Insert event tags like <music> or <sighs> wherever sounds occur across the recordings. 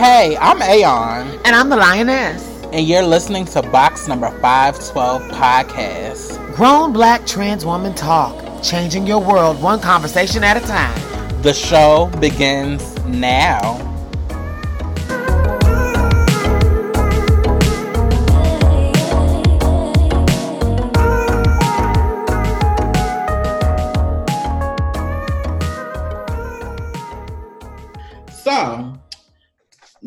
Hey, I'm Aeon. And I'm the Lioness. And you're listening to Box Number 512 Podcast. Grown Black Trans Woman Talk, changing your world one conversation at a time. The show begins now.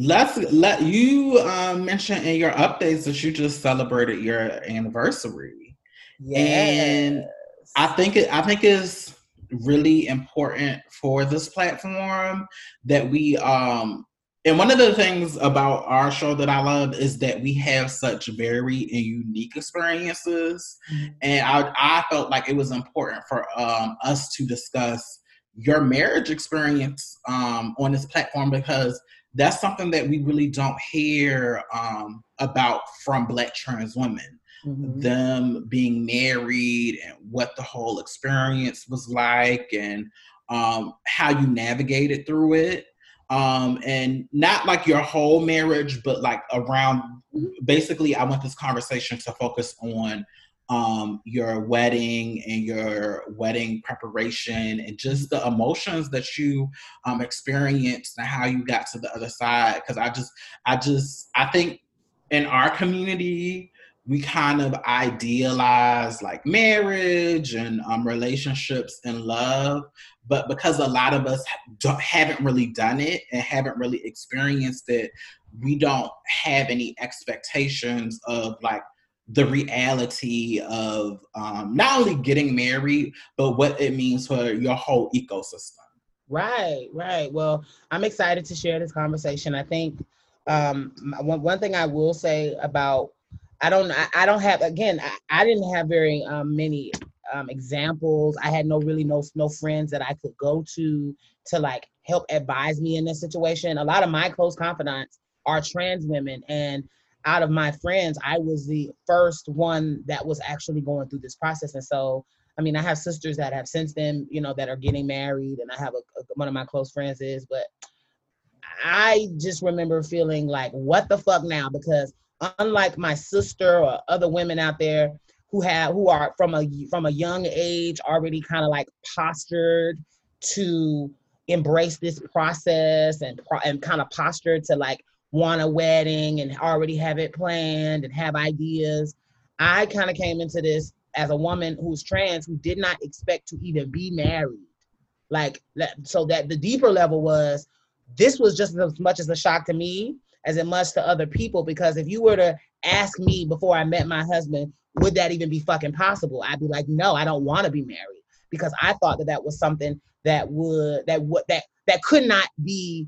Let's let you um, mention in your updates that you just celebrated your anniversary. Yes. And I think it I think it's really important for this platform that we um and one of the things about our show that I love is that we have such very and unique experiences. Mm-hmm. And I, I felt like it was important for um, us to discuss your marriage experience um, on this platform because that's something that we really don't hear um, about from Black trans women. Mm-hmm. Them being married and what the whole experience was like and um, how you navigated through it. Um, and not like your whole marriage, but like around mm-hmm. basically, I want this conversation to focus on um, your wedding and your wedding preparation and just the emotions that you um, experienced and how you got to the other side. Because I just, I just, I think in our community, we kind of idealize like marriage and um, relationships and love but because a lot of us haven't really done it and haven't really experienced it we don't have any expectations of like the reality of um, not only getting married, but what it means for your whole ecosystem. Right, right. Well, I'm excited to share this conversation. I think um, one, one thing I will say about I don't I, I don't have again I, I didn't have very um, many um, examples. I had no really no no friends that I could go to to like help advise me in this situation. A lot of my close confidants are trans women and out of my friends, I was the first one that was actually going through this process. And so, I mean, I have sisters that have since then, you know, that are getting married, and I have a, a, one of my close friends is, but I just remember feeling like, what the fuck now? Because unlike my sister or other women out there who have who are from a from a young age already kind of like postured to embrace this process and pro- and kind of postured to like want a wedding and already have it planned and have ideas. I kind of came into this as a woman who's trans who did not expect to even be married. Like, so that the deeper level was this was just as much as a shock to me as it must to other people. Because if you were to ask me before I met my husband, would that even be fucking possible? I'd be like, no, I don't want to be married because I thought that that was something that would that would that that could not be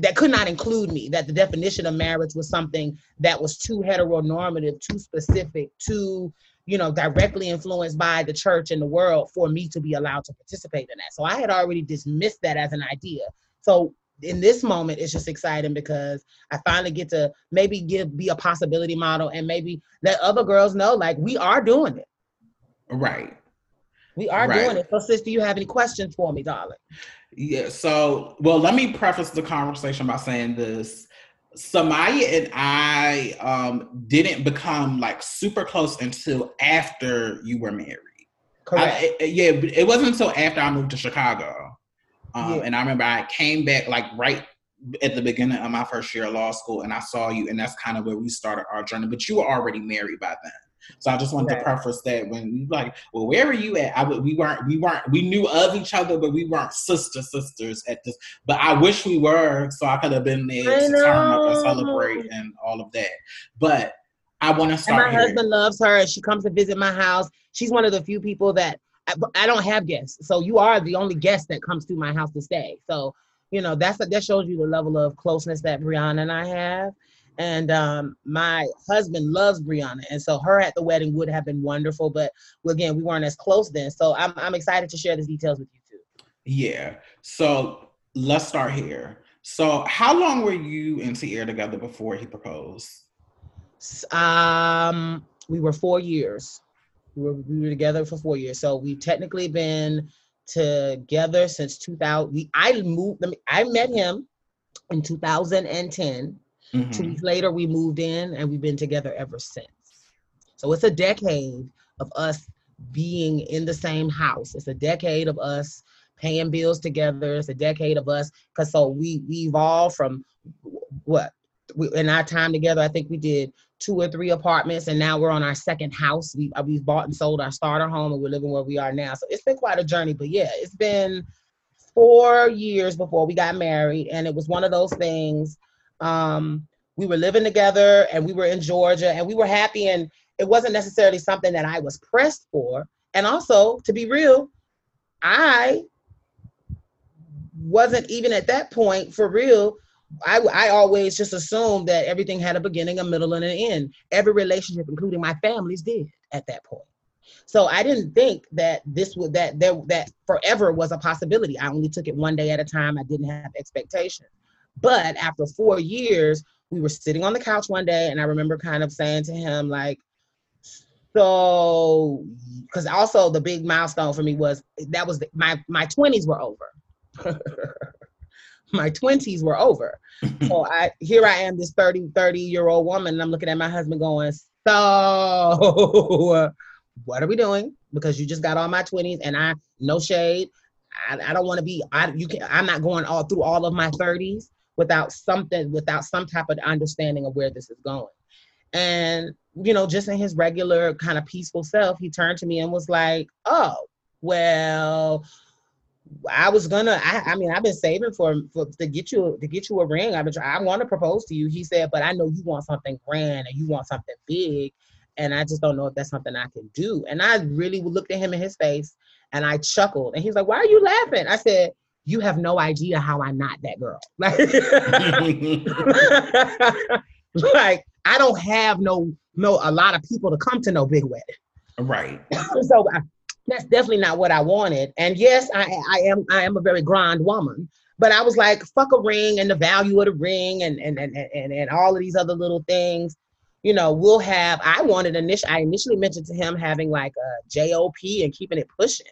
that could not include me that the definition of marriage was something that was too heteronormative too specific too you know directly influenced by the church and the world for me to be allowed to participate in that. So i had already dismissed that as an idea. So in this moment it's just exciting because i finally get to maybe give be a possibility model and maybe let other girls know like we are doing it. Right. We are right. doing it. So sis do you have any questions for me darling yeah. So, well, let me preface the conversation by saying this. Samaya and I um, didn't become like super close until after you were married. Correct. I, yeah, it wasn't until after I moved to Chicago. Um, yeah. And I remember I came back like right at the beginning of my first year of law school and I saw you, and that's kind of where we started our journey. But you were already married by then. So I just wanted right. to preface that when you like, well, where are you at? I would, we weren't we weren't we knew of each other, but we weren't sister sisters at this. But I wish we were, so I could have been there to turn up and celebrate and all of that. But I want to start. And my here. husband loves her. She comes to visit my house. She's one of the few people that I, I don't have guests. So you are the only guest that comes to my house to stay. So you know that's that shows you the level of closeness that Brianna and I have. And um, my husband loves Brianna, and so her at the wedding would have been wonderful. But again, we weren't as close then, so I'm I'm excited to share the details with you too. Yeah. So let's start here. So how long were you and Tierra together before he proposed? Um, we were four years. We were, we were together for four years. So we've technically been together since 2000. We, I moved. I met him in 2010. Mm-hmm. Two weeks later, we moved in and we've been together ever since. So it's a decade of us being in the same house. It's a decade of us paying bills together. It's a decade of us because so we we evolved from what we, in our time together. I think we did two or three apartments, and now we're on our second house. We uh, we've bought and sold our starter home, and we're living where we are now. So it's been quite a journey. But yeah, it's been four years before we got married, and it was one of those things. Um, we were living together, and we were in Georgia, and we were happy, and it wasn't necessarily something that I was pressed for. And also, to be real, I wasn't even at that point for real. I, I always just assumed that everything had a beginning, a middle, and an end. Every relationship, including my family's, did at that point. So I didn't think that this would that there that forever was a possibility. I only took it one day at a time. I didn't have expectations. But after four years, we were sitting on the couch one day, and I remember kind of saying to him, like, so because also the big milestone for me was that was the, my my 20s were over. <laughs> My 20s were over. <clears throat> So i here i am this 30 30 year old woman and i'm looking at my husband going so <laughs> what are we doing? Because you just got all my 20s and i no shade. I, I don't want to be i you can i'm not going all through all of my 30s without something without some type of understanding of where this is going and you know just in his regular kind of peaceful self he turned to me and was like oh well I was gonna. I, I mean, I've been saving for, for to get you to get you a ring. I've been. I want to propose to you. He said, but I know you want something grand and you want something big, and I just don't know if that's something I can do. And I really looked at him in his face and I chuckled. And he's like, "Why are you laughing?" I said, "You have no idea how I'm not that girl. <laughs> Like, <laughs> like I don't have no no a lot of people to come to no big wedding. Right. <laughs> so I, that's definitely not what I wanted. And yes, I, I am I am a very grand woman, but I was like, fuck a ring and the value of the ring and and and and, and all of these other little things. You know, we'll have. I wanted initially. I initially mentioned to him having like a JOP and keeping it pushing.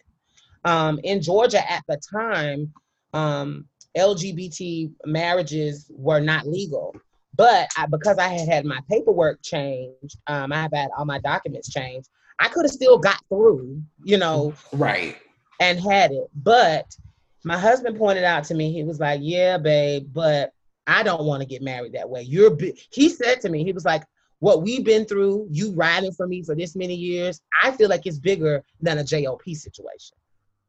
Um, in Georgia at the time, um, LGBT marriages were not legal. But I, because I had had my paperwork changed, um, I have had all my documents changed. I could have still got through, you know, right, and had it. But my husband pointed out to me, he was like, "Yeah, babe, but I don't want to get married that way." You're, he said to me, he was like, "What we've been through, you riding for me for this many years, I feel like it's bigger than a JOP situation."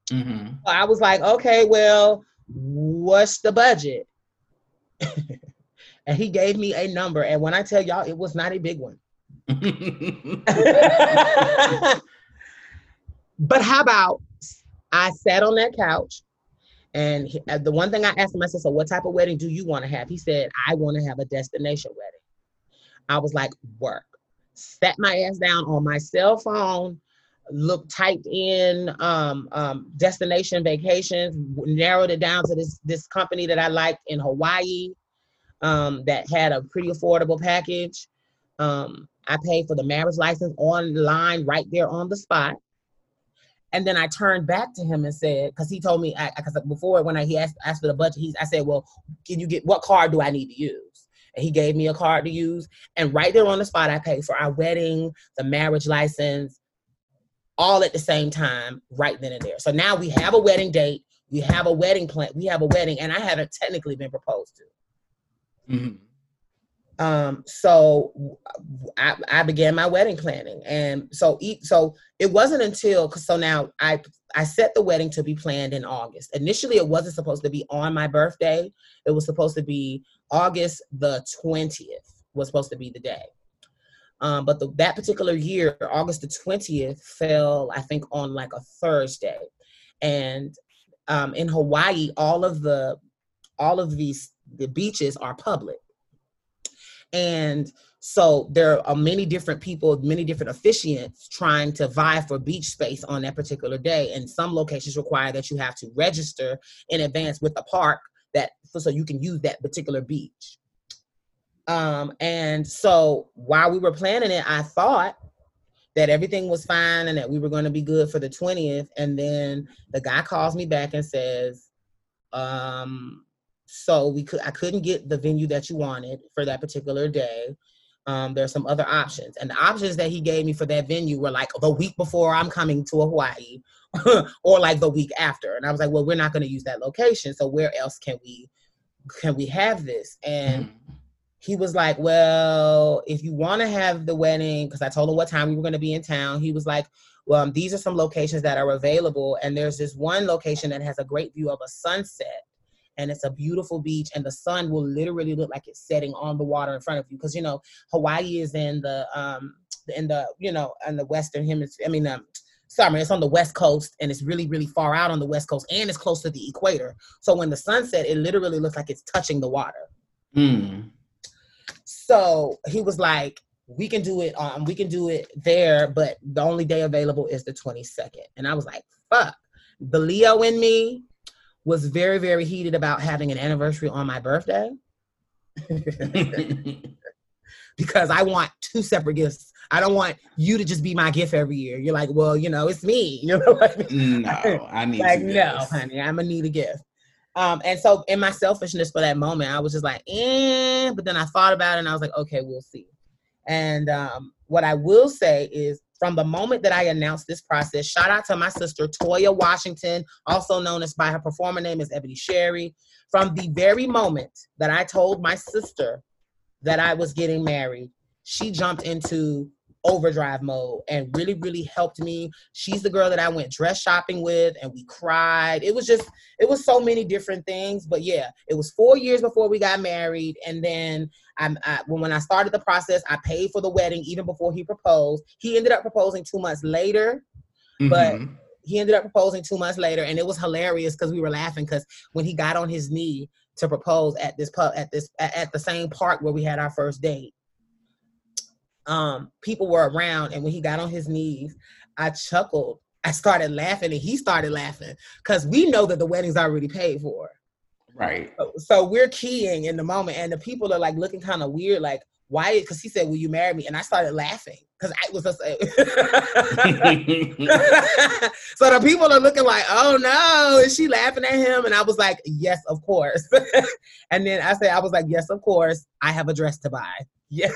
Mm-hmm. So I was like, "Okay, well, what's the budget?" <laughs> and he gave me a number, and when I tell y'all, it was not a big one. <laughs> but how about I sat on that couch and he, uh, the one thing I asked him, I said, So, what type of wedding do you want to have? He said, I want to have a destination wedding. I was like, Work. Sat my ass down on my cell phone, looked, typed in um, um, destination vacations, narrowed it down to this, this company that I liked in Hawaii um, that had a pretty affordable package. Um, I paid for the marriage license online right there on the spot. And then I turned back to him and said, because he told me, because before when I, he asked, asked for the budget, he, I said, well, can you get, what card do I need to use? And he gave me a card to use. And right there on the spot, I paid for our wedding, the marriage license, all at the same time, right then and there. So now we have a wedding date, we have a wedding plan, we have a wedding, and I haven't technically been proposed to. Mm-hmm. Um, so I, I, began my wedding planning, and so so it wasn't until so now I I set the wedding to be planned in August. Initially, it wasn't supposed to be on my birthday. It was supposed to be August the twentieth was supposed to be the day. Um, but the, that particular year, August the twentieth, fell I think on like a Thursday, and um, in Hawaii, all of the all of these the beaches are public and so there are many different people, many different officiants trying to vie for beach space on that particular day. And some locations require that you have to register in advance with the park that so you can use that particular beach. Um, and so while we were planning it, I thought that everything was fine and that we were going to be good for the 20th. And then the guy calls me back and says, um, so we could I couldn't get the venue that you wanted for that particular day. Um, there's some other options, and the options that he gave me for that venue were like the week before I'm coming to Hawaii, <laughs> or like the week after. And I was like, well, we're not going to use that location, so where else can we can we have this? And mm-hmm. He was like, well, if you want to have the wedding, because I told him what time we were going to be in town, he was like, well, um, these are some locations that are available, and there's this one location that has a great view of a sunset and it's a beautiful beach and the sun will literally look like it's setting on the water in front of you. Because you know hawaii is in the um in the you know in the western hemisphere i mean um summer it's on the west coast and it's really really far out on the west coast and it's close to the equator. So when the sun set it literally looks like it's touching the water. Mm. So he was like we can do it um we can do it there but the only day available is the 22nd and i was like fuck the leo in me was very, very heated about having an anniversary on my birthday. <laughs> because I want two separate gifts. I don't want you to just be my gift every year. You're like, well, you know, it's me. <laughs> You know I mean? No, I need like, no, honey, I'm gonna need a gift. Um, and so in my selfishness for that moment, I was just like, eh, but then I thought about it and I was like, okay, we'll see. And um, what I will say is from the moment that I announced this process. Shout out to my sister, Toya Washington, also known as by her performer name is Ebony Sherry. From the very moment that I told my sister that I was getting married, she jumped into overdrive mode and really really helped me she's the girl that i went dress shopping with and we cried it was just it was so many different things but yeah it was four years before we got married and then I'm, I, when I started the process, I paid for the wedding even before he proposed. He ended up proposing two months later, mm-hmm. but he ended up proposing two months later, and it was hilarious because we were laughing because when he got on his knee to propose at this pub at this at the same park where we had our first date, um, people were around, and when he got on his knees, I chuckled. I started laughing, and he started laughing because we know that the wedding's already paid for. Right. So, so, we're keying in the moment, and the people are like looking kind of weird, like, why? Because he said, Will you marry me? And I started laughing because I was just <laughs> so the people are looking like, Oh no, is she laughing at him? And I was like, Yes, of course. <laughs> and then I said, I was like, Yes, of course, I have a dress to buy. <laughs> Yeah.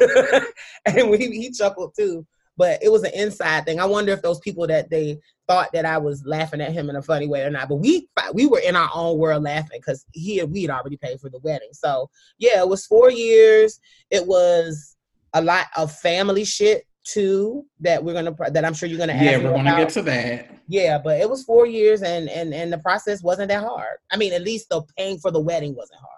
and he, he chuckled too but it was an inside thing. I wonder if those people that they thought that I was laughing at him in a funny way or not. But we we were in our own world laughing because he we had already paid for the wedding. So yeah, it was four years. It was a lot of family shit too that we're gonna that I'm sure you're gonna yeah we're gonna about. get to that yeah but it was four years and and and the process wasn't that hard I mean at least the paying for the wedding wasn't hard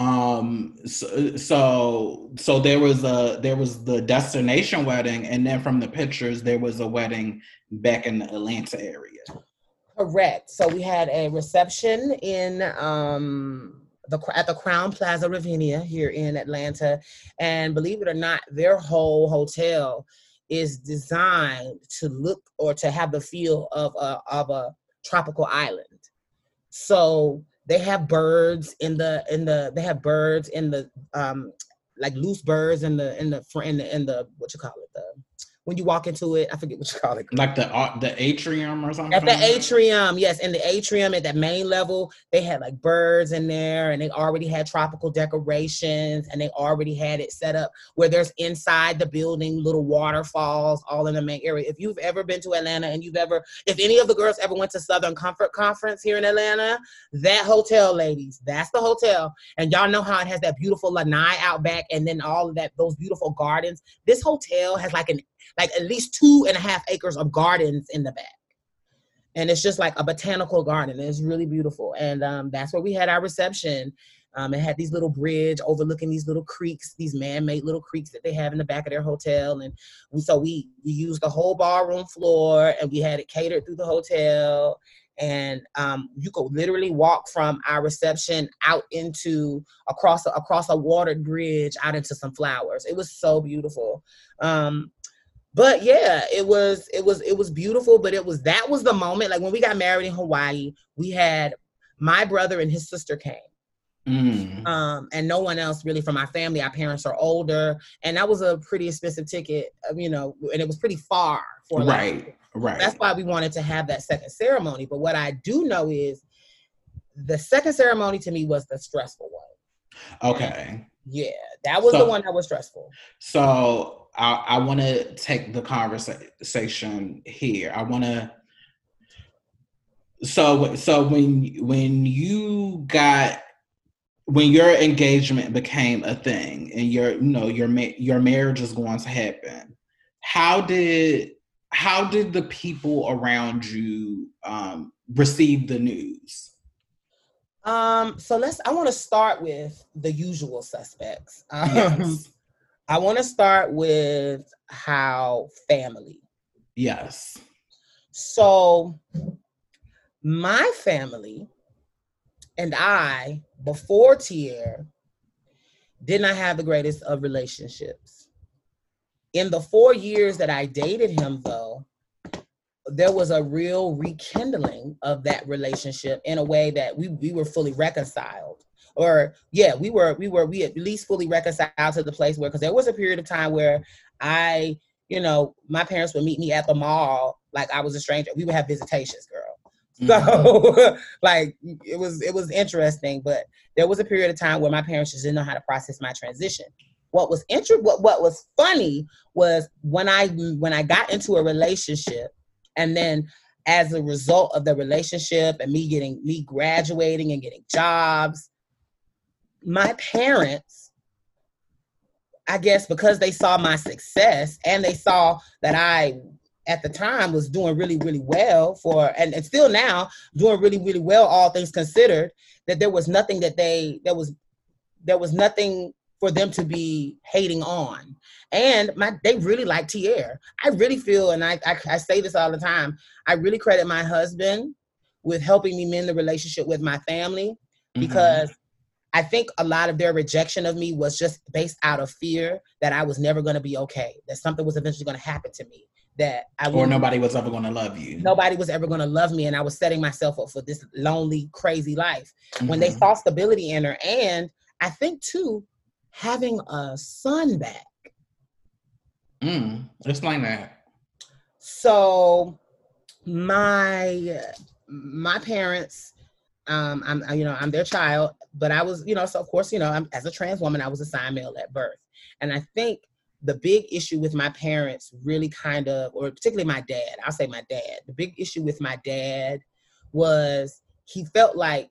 um so, so so there was a there was the destination wedding and then from the pictures there was a wedding back in the atlanta area. Correct. So we had a reception in um the at the Crowne Plaza Ravinia here in Atlanta, and believe it or not, their whole hotel is designed to look or to have the feel of a of a tropical island. So they have birds in the in the they have birds in the um like loose birds in the in the in the in the what you call it the when you walk into it. I forget what you call it. Like the uh, the atrium or something. At the atrium, yes, in the atrium at that main level, they had like birds in there, and they already had tropical decorations, and they already had it set up where there's inside the building little waterfalls all in the main area. If you've ever been to Atlanta and you've ever, if any of the girls ever went to Southern Comfort Conference here in Atlanta, that hotel, ladies, that's the hotel, and y'all know how it has that beautiful lanai out back, and then all of that those beautiful gardens. This hotel has like an like at least two and a half acres of gardens in the back. And it's just like a botanical garden. It's really beautiful. And um, that's where we had our reception. Um, it had these little bridge overlooking these little creeks, these man-made little creeks that they have in the back of their hotel. And we, so we, we used the whole ballroom floor and we had it catered through the hotel and um, you could literally walk from our reception out into across a, across a watered bridge out into some flowers. It was so beautiful. Um, but yeah it was it was it was beautiful but it was that was the moment like when we got married in hawaii we had my brother and his sister came mm. um and no one else really from my family our parents are older and that was a pretty expensive ticket um, you know and it was pretty far for right like, right that's why we wanted to have that second ceremony but what i do know is the second ceremony to me was the stressful one. Okay. Yeah, that was so, the one that was stressful. So I, I want to take the conversation here. I want to. So so when when you got when your engagement became a thing and your you know your your marriage is going to happen, how did how did the people around you um, receive the news? Um, so let's. I want to start with the usual suspects. Um, yes. I want to start with how family. Yes. So, my family and I, before Tier, did not have the greatest of relationships. In the four years that I dated him, though, there was a real rekindling of that relationship in a way that we, we were fully reconciled or yeah we were we were we at least fully reconciled to the place where because there was a period of time where i you know my parents would meet me at the mall like i was a stranger. We would have visitations girl. So mm-hmm. <laughs> like it was it was interesting but there was a period of time where my parents just didn't know how to process my transition. What was interesting what, what was funny was when i when i got into a relationship and then as a result of the relationship and me getting me graduating and getting jobs, my parents, I guess because they saw my success and they saw that I at the time was doing really, really well for and, and still now doing really, really well, all things considered, that there was nothing that they there was there was nothing for them to be hating on. And my they really like Tier. I really feel, and I, I, I say this all the time, I really credit my husband with helping me mend the relationship with my family mm-hmm. I think a lot of their rejection of me was just based out of fear that I was never going to be okay, that something was eventually going to happen to me, that I or nobody was ever going to love you. Nobody was ever going to love me, and I was setting myself up for this lonely, crazy life. Mm-hmm. When they mm-hmm. saw stability in her, and I think too, having a son back. Mm, explain that. So my my parents, um, I'm you know I'm their child, but I was you know so of course you know I'm, as a trans woman I was assigned male at birth, and I think the big issue with my parents really kind of, or particularly my dad, I'll say my dad. The big issue with my dad was he felt like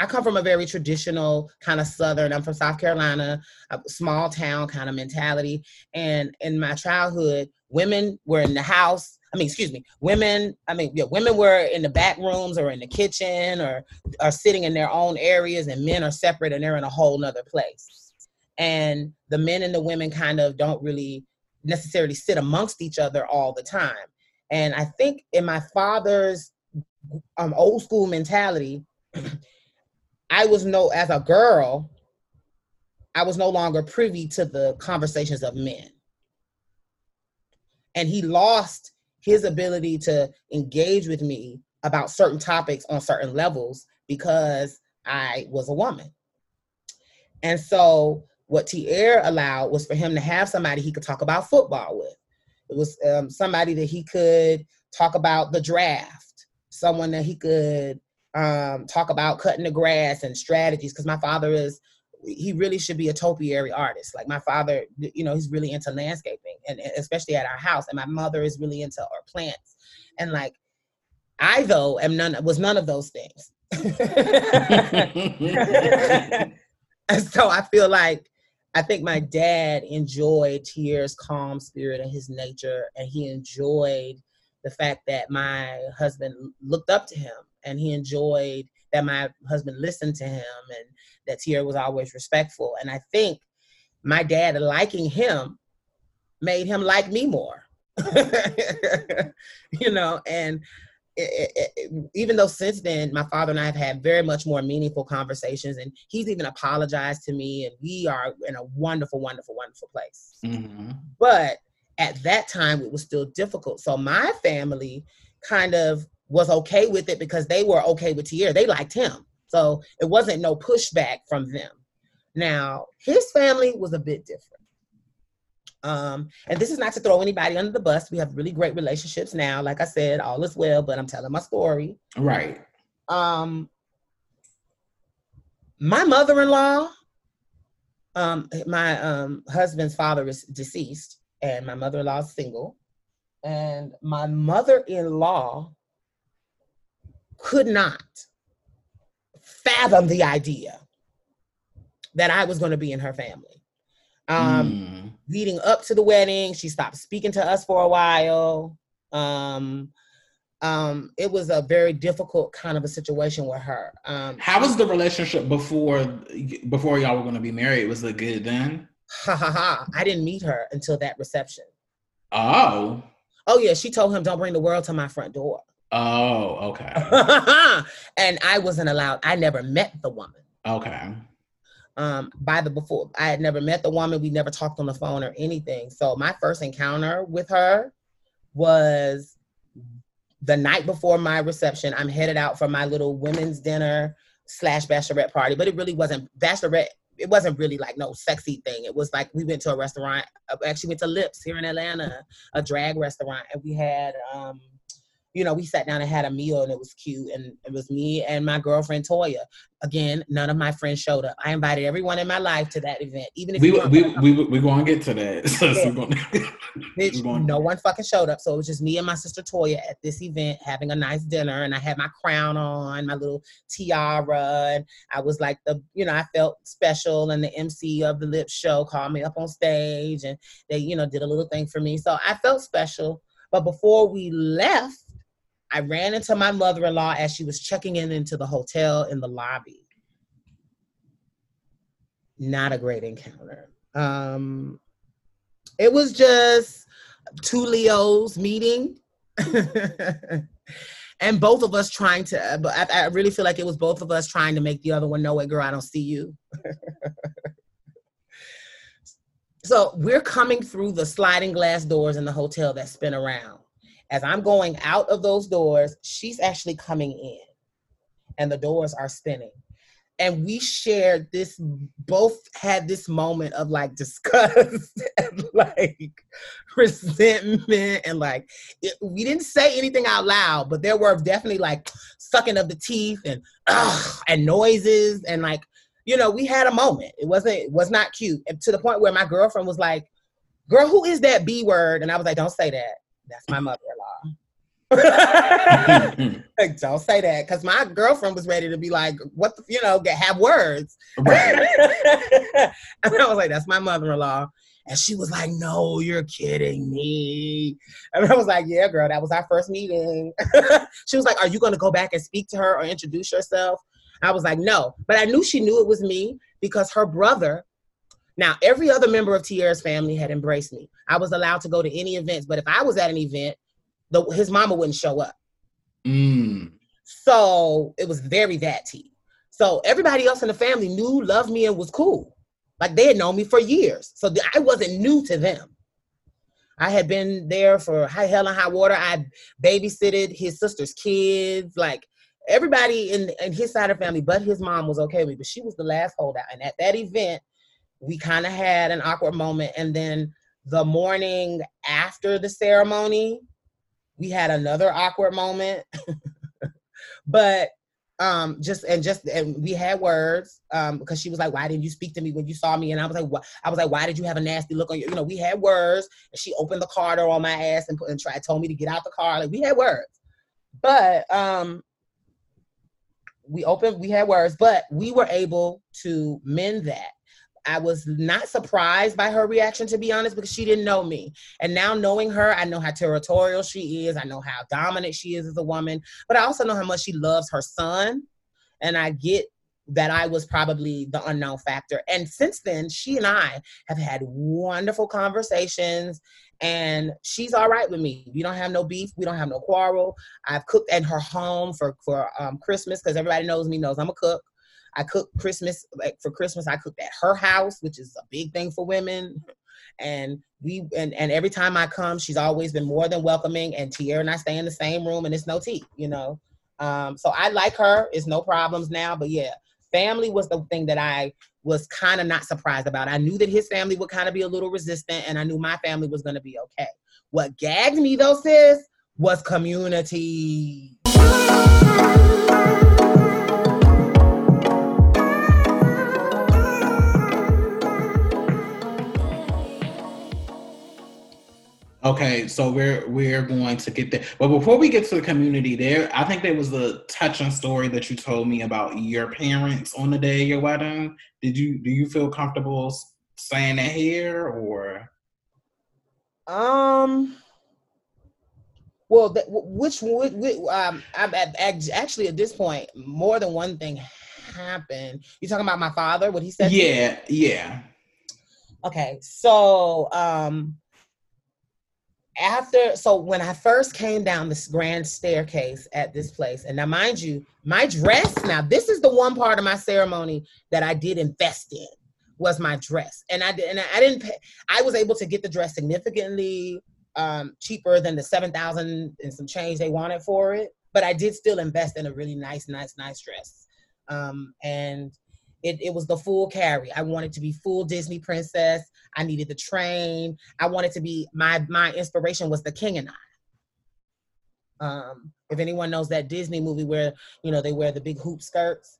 I come from a very traditional kind of Southern. I'm from South Carolina, a small town kind of mentality. And in my childhood, women were in the house. I mean, excuse me, women. I mean, yeah, women were in the back rooms or in the kitchen or are sitting in their own areas, and men are separate and they're in a whole nother place. And the men and the women kind of don't really necessarily sit amongst each other all the time. And I think in my father's um, old school mentality, <clears throat> I was no as a girl, I was no longer privy to the conversations of men. And he lost his ability to engage with me about certain topics on certain levels because I was a woman. And so what Tier allowed was for him to have somebody he could talk about football with. It was um, somebody that he could talk about the draft, someone that he could um, talk about cutting the grass and strategies because my father is he really should be a topiary artist. Like my father, you know, he's really into landscaping and especially at our house. And my mother is really into our plants. And like I though am none was none of those things. and <laughs> so I feel like I think my dad enjoyed Tier's calm spirit and his nature, and he enjoyed the fact that my husband looked up to him and he enjoyed that my husband listened to him and that Tier was always respectful. And I think my dad liking him made him like me more. <laughs> you know, and it, it, it, even though since then my father and I have had very much more meaningful conversations, and he's even apologized to me, and we are in a wonderful, wonderful, wonderful place. Mm-hmm. But at that time, it was still difficult. So my family kind of was okay with it because they were okay with Tier. They liked him. So it wasn't no pushback from them. Now, his family was a bit different. Um, and this is not to throw anybody under the bus. We have really great relationships now. Like I said, all is well, but I'm telling my story. Right. Um, my mother-in-law, um, my um, husband's father is deceased, and my mother-in-law is single, and my mother-in-law could not fathom the idea that I was going to be in her family. Um, mm. Leading up to the wedding, she stopped speaking to us for a while. Um, um, it was a very difficult kind of a situation with her. Um, How was the relationship before before y'all were going to be married? Was it good then? Ha ha ha! I didn't meet her until that reception. Oh. Oh yeah, she told him, "Don't bring the world to my front door." Oh, okay. <laughs> and I wasn't allowed. I never met the woman. Okay. Um, by the before, I had never met the woman. We never talked on the phone or anything. So my first encounter with her was the night before my reception. I'm headed out for my little women's dinner slash bachelorette party, but it really wasn't bachelorette. It wasn't really like no sexy thing. It was like we went to a restaurant. Uh, actually, went to Lips here in Atlanta, a drag restaurant, and we had um, you know, we sat down and had a meal and it was cute. And it was me and my girlfriend Toya. Again, none of my friends showed up. I invited everyone in my life to that event, even if we we, we, we we're going to get to that. <laughs> So yeah. <laughs> Bitch, going no one fucking showed up. So it was just me and my sister Toya at this event having a nice dinner, and I had my crown on, my little tiara, and I was like the you know I felt special. And the MC of the Lip Show called me up on stage, and they you know did a little thing for me, so I felt special. But before we left I ran into my mother in law as she was checking in into the hotel in the lobby. Not a great encounter. Um, it was just two Leos meeting. <laughs> and both of us trying to, but I, I really feel like it was both of us trying to make the other one know it, girl, I don't see you. <laughs> so we're coming through the sliding glass doors in the hotel that spin around as I'm going out of those doors, she's actually coming in and the doors are spinning. And we shared this, both had this moment of like <laughs> disgust and like resentment. And like, it, we didn't say anything out loud, but there were definitely like sucking of the teeth and, ugh, and noises. And like, you know, we had a moment. It wasn't, it was not cute. And to the point where my girlfriend was like, girl, who is that B word? And I was like, don't say that. That's my mother-in-law. like, <laughs> <laughs> don't say that because my girlfriend was ready to be like, "What the, you know, get have words." Right. <laughs> and I was like, "That's my mother-in-law," and she was like, "No, you're kidding me." And I was like, "Yeah, girl, that was our first meeting." she was like, "Are you going to go back and speak to her or introduce yourself?" I was like, "No," but I knew she knew it was me because her brother now, every other member of Tierra's family had embraced me. I was allowed to go to any events, but if I was at an event, the, his mama wouldn't show up. Mm. So it was very that tea. So everybody else in the family knew, loved me, and was cool. Like they had known me for years. So I wasn't new to them. I had been there for high hell and high water. I babysitted his sister's kids. Like everybody in, in his side of the family, but his mom was okay with me. But she was the last holdout. And at that event, we kind of had an awkward moment. And then the morning after the ceremony, we had another awkward moment. <laughs> but um just and just and we had words um because she was like why didn't you speak to me when you saw me? And i was like what i was like why did you have a nasty look on you you know we had words. And she opened the car door on my ass and put and tried told me to get out the car. Like we had words. But um we opened we had words but we were able to mend that I was not surprised by her reaction, to be honest, because she didn't know me. And now knowing her, I know how territorial she is. I know how dominant she is as a woman, but I also know how much she loves her son. And I get that I was probably the unknown factor. And since then, she and I have had wonderful conversations and she's all right with me. We don't have no beef. We don't have no quarrel. I've cooked at her home for, for um, Christmas because everybody knows me, knows I'm a cook. I cook Christmas like for Christmas. I cooked at her house, which is a big thing for women. And we and, and every time I come, she's always been more than welcoming. And Tierra and I stay in the same room, and it's no tea, you know. Um, so I like her. It's no problems now. But yeah, family was the thing that I was kind of not surprised about. I knew that his family would kind of be a little resistant, and I knew my family was going to be okay. What gagged me though, sis, was community. Okay, so we're we're going to get there. But before we get to the community there, I think there was a touching story that you told me about your parents on the day of your wedding. Did you do you feel comfortable saying that here or um well the, which would um I'm at, actually at this point more than one thing happened. You talking about my father? What he said? Yeah, yeah. Okay, so um after so when I first came down this grand staircase at this place, and now mind you, my dress, now this is the one part of my ceremony that I did invest in was my dress. And I did and I didn't pay, I was able to get the dress significantly um cheaper than the seven thousand and some change they wanted for it. But I did still invest in a really nice, nice, nice dress. Um and it, it was the full carry. I wanted to be full Disney princess. I needed the train. I wanted to be my my inspiration was the King and I. Um, if anyone knows that Disney movie where you know they wear the big hoop skirts,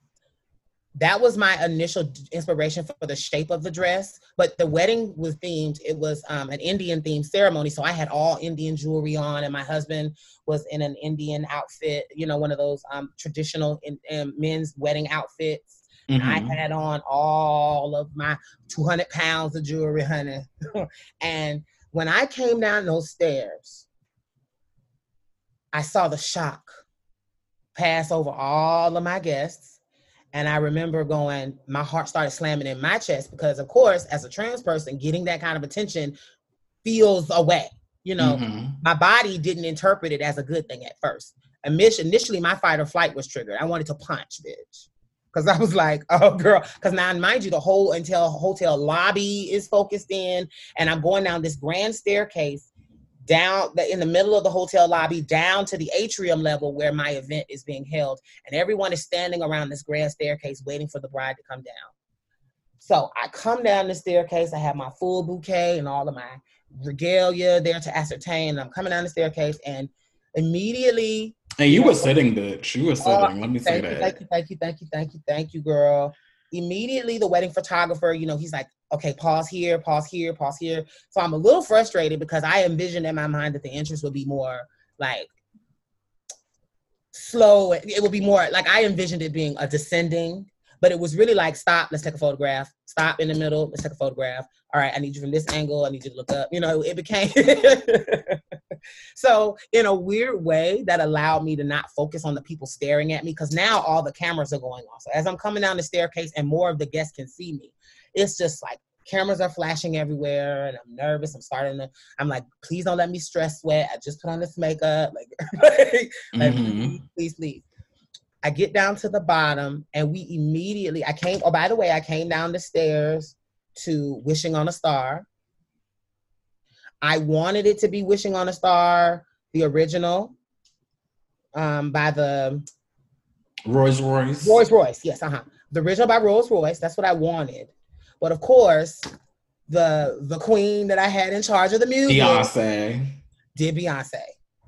that was my initial inspiration for the shape of the dress. But the wedding was themed; it was um, an Indian themed ceremony, so I had all Indian jewelry on, and my husband was in an Indian outfit, you know, one of those um, traditional in, in men's wedding outfits. Mm-hmm. I had on all of my 200 pounds of jewelry, honey. <laughs> and when I came down those stairs, I saw the shock pass over all of my guests. And I remember going, my heart started slamming in my chest because, of course, as a trans person, getting that kind of attention feels away. You know, mm-hmm. my body didn't interpret it as a good thing at first. Initially, my fight or flight was triggered. I wanted to punch, bitch because I was like, <laughs> oh girl, because now mind you, the whole until hotel lobby is focused in, and I'm going down this grand staircase down the, in the middle of the hotel lobby down to the atrium level where my event is being held, and everyone is standing around this grand staircase waiting for the bride to come down. So I come down the staircase. I have my full bouquet and all of my regalia there to ascertain. I'm coming down the staircase, and immediately and you were sitting, bitch. You were sitting. Uh, Let me say that. thank you, thank you, thank you, thank you, thank you, girl. Immediately, the wedding photographer, you know, he's like, okay, pause here, pause here, pause here. So I'm a little frustrated because I envisioned in my mind that the interest would be more like slow. It would be more like I envisioned it being a descending, but it was really like, stop, let's take a photograph. Stop in the middle, let's take a photograph. All right, I need you from this angle. I need you to look up. You know, it became <laughs> so in a weird way that allowed me to not focus on the people staring at me because now all the cameras are going off. So as I'm coming down the staircase and more of the guests can see me, it's just like cameras are flashing everywhere and I'm nervous. I'm starting to, I'm like, please don't let me stress sweat. I just put on this makeup. Like, <laughs> like, mm-hmm. please, please. I get down to the bottom and we immediately, I came, oh, by the way, I came down the stairs to Wishing on a Star. I wanted it to be Wishing on a Star, the original, um, by the Rose Royce. Rose Royce, yes, uh huh. The original by Rose Royce. That's what I wanted. But of course, the the queen that I had in charge of the music, Beyonce, did Beyonce.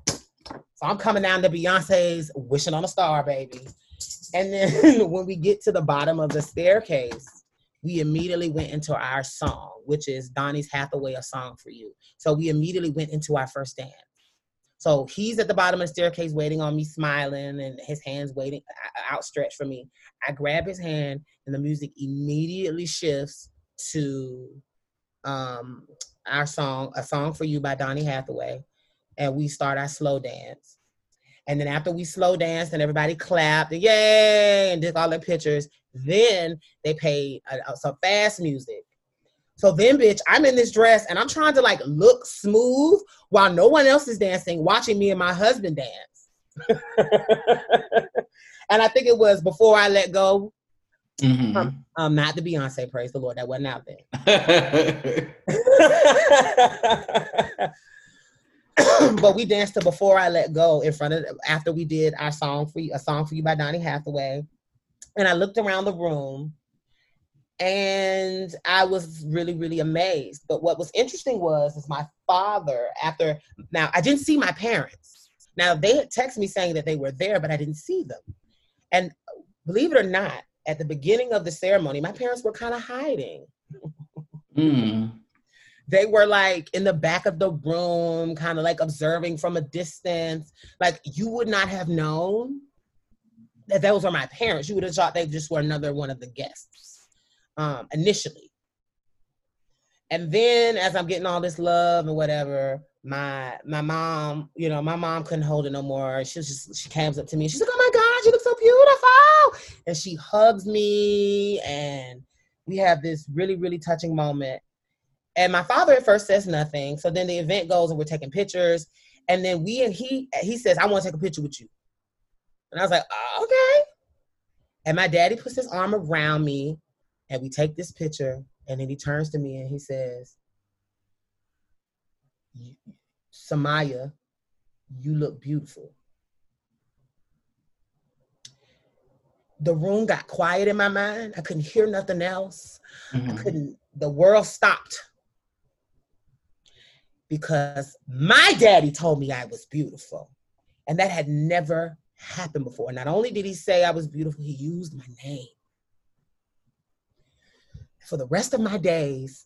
So I'm coming down to Beyonce's "Wishing on a Star," baby. And then <laughs> when we get to the bottom of the staircase, we immediately went into our song, which is Donny's Hathaway, a song for you. So we immediately went into our first dance. So he's at the bottom of the staircase waiting on me, smiling, and his hands waiting outstretched for me. I grab his hand, and the music immediately shifts to um, our song, "A Song for You" by Donny Hathaway, and we start our slow dance. And then after we slow danced and everybody clapped, yay, and did all their pictures, then they played uh, some fast music. So then, bitch, I'm in this dress and I'm trying to like look smooth while no one else is dancing, watching me and my husband dance. <laughs> and I think it was before I let go. Mm-hmm. Um, um, not the Beyonce, praise the Lord, that wasn't out there. <laughs> but we danced to "Before I Let Go" in front of after we did our song for you, a song for you by Donny Hathaway, and I looked around the room, and I was really really amazed. But what was interesting was is my father after now I didn't see my parents. Now they had texted me saying that they were there, but I didn't see them. And believe it or not, at the beginning of the ceremony, my parents were kind of hiding. mm. they were like in the back of the room, kind of like observing from a distance. Like you would not have known that those were my parents. You would have thought they just were another one of the guests um, initially. And then as I'm getting all this love and whatever, my my mom, you know, my mom couldn't hold it no more. She was just she comes up to me. She's like, "Oh my God, you look so beautiful!" And she hugs me, and we have this really really touching moment. And my father at first says nothing. So then the event goes, and we're taking pictures. And then we and he he says, "I want to take a picture with you." And I was like, oh, "Okay." And my daddy puts his arm around me, and we take this picture. And then he turns to me and he says, Samaya, you look beautiful. The room got quiet in my mind. I couldn't hear nothing else. Mm-hmm. I couldn't, the world stopped because my daddy told me I was beautiful. And that had never happened before. Not only did he say I was beautiful, he used my name. For the rest of my days,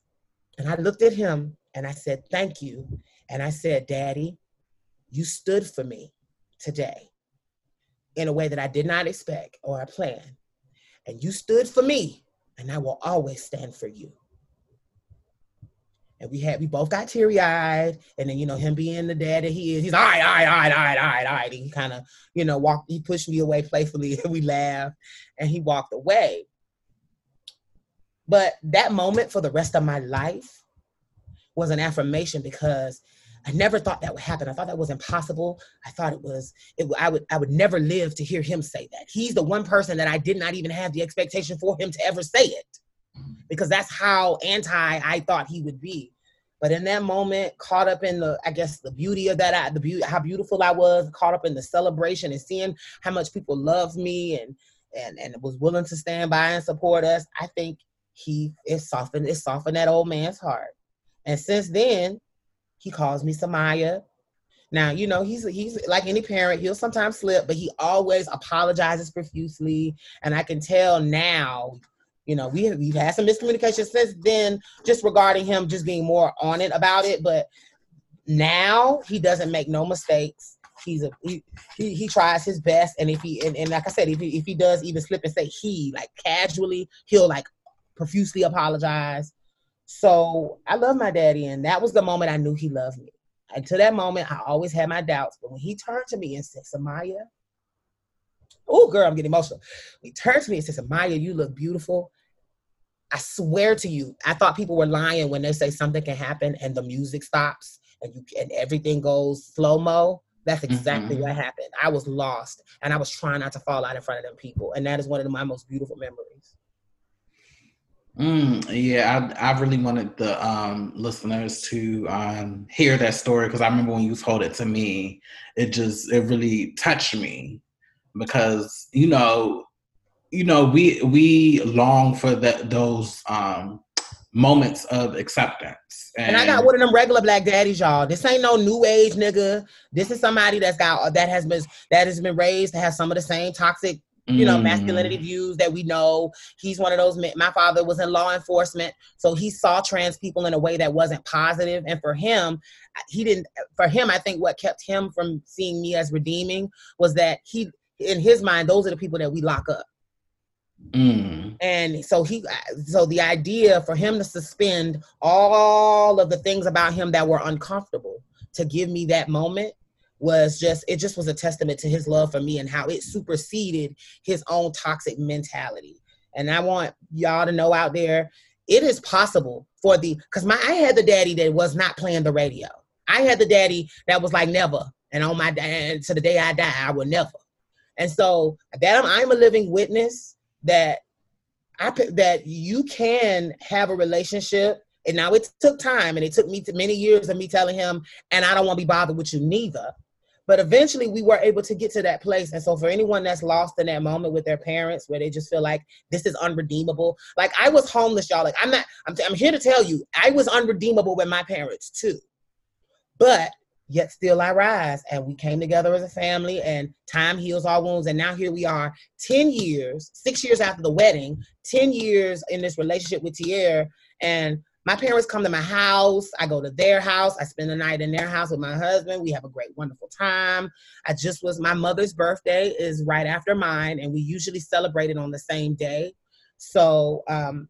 and I looked at him and I said, Thank you. And I said, Daddy, you stood for me today in a way that I did not expect or plan. And you stood for me, and I will always stand for you. And we had we both got teary eyed, and then you know him being the dad that he is, he's all right, all right, all right, all right, all right, all right. He kind of you know walked, he pushed me away playfully, <laughs> and we laughed, and he walked away. But that moment for the rest of my life was an affirmation because I never thought that would happen. I thought that was impossible. I thought it was it, I would I would never live to hear him say that. He's the one person that I did not even have the expectation for him to ever say it. Because that's how anti I thought he would be. But in that moment, caught up in the, I guess, the beauty of that, the beauty, how beautiful I was, caught up in the celebration and seeing how much people loved me and and and was willing to stand by and support us. I think he it softened it softened that old man's heart. And since then, he calls me Samaya. Now, you know, he's he's like any parent, he'll sometimes slip, but he always apologizes profusely. And I can tell now, you know, we have, we've had some miscommunication since then, just regarding him just being more on it about it. But now he doesn't make no mistakes. He's a he, he, he tries his best, and if he and, and like I said, if he if he does even slip and say he like casually, he'll like profusely apologize so I love my daddy, and that was the moment I knew he loved me. Until that moment, I always had my doubts. But when he turned to me and said, Samaya, oh, girl, I'm getting emotional. He turns to me and says, Samaya, you look beautiful. I swear to you, I thought people were lying when they say something can happen and the music stops and you and everything goes slow mo. That's exactly mm-hmm. what happened. I was lost and I was trying not to fall out in front of them people. And that is one of my most beautiful memories. Mm, yeah, I, I really wanted the um, listeners to um, hear that story because I remember when you told it to me, it just it really touched me because you know, you know, we we long for that those um, moments of acceptance. And, and, I got one of them regular black daddies, y'all. This ain't no new age nigga. This is somebody that's got that has been that has been raised to have some of the same toxic you know, masculinity mm. views that we know. He's one of those men. My father was in law enforcement, so he saw trans people in a way that wasn't positive. And for him, he didn't, for him, I think what kept him from seeing me as redeeming was that he, in his mind, those are the people that we lock up. Mm. And so he, so the idea for him to suspend all of the things about him that were uncomfortable to give me that moment was just it just was a testament to his love for me and how it superseded his own toxic mentality. And I want y'all to know out there, it is possible for the because my I had the daddy that was not playing the radio. I had the daddy that was like never, and on my and to the day I die, I will never. And so that I'm, I'm a living witness that I that you can have a relationship. And now it took time, and it took me to many years of me telling him, and I don't want to be bothered with you neither. But eventually we were able to get to that place. And so for anyone that's lost in that moment with their parents where they just feel like this is unredeemable, like I was homeless, y'all. Like I'm not, I'm, I'm here to tell you, I was unredeemable with my parents too. But yet still I rise. And we came together as a family and time heals all wounds. And now here we are 10 years, six years after the wedding, 10 years in this relationship with Tierre. And my parents come to my house. I go to their house. I spend the night in their house with my husband. We have a great, wonderful time. I just was, my mother's birthday is right after mine, and we usually celebrate it on the same day. So, um,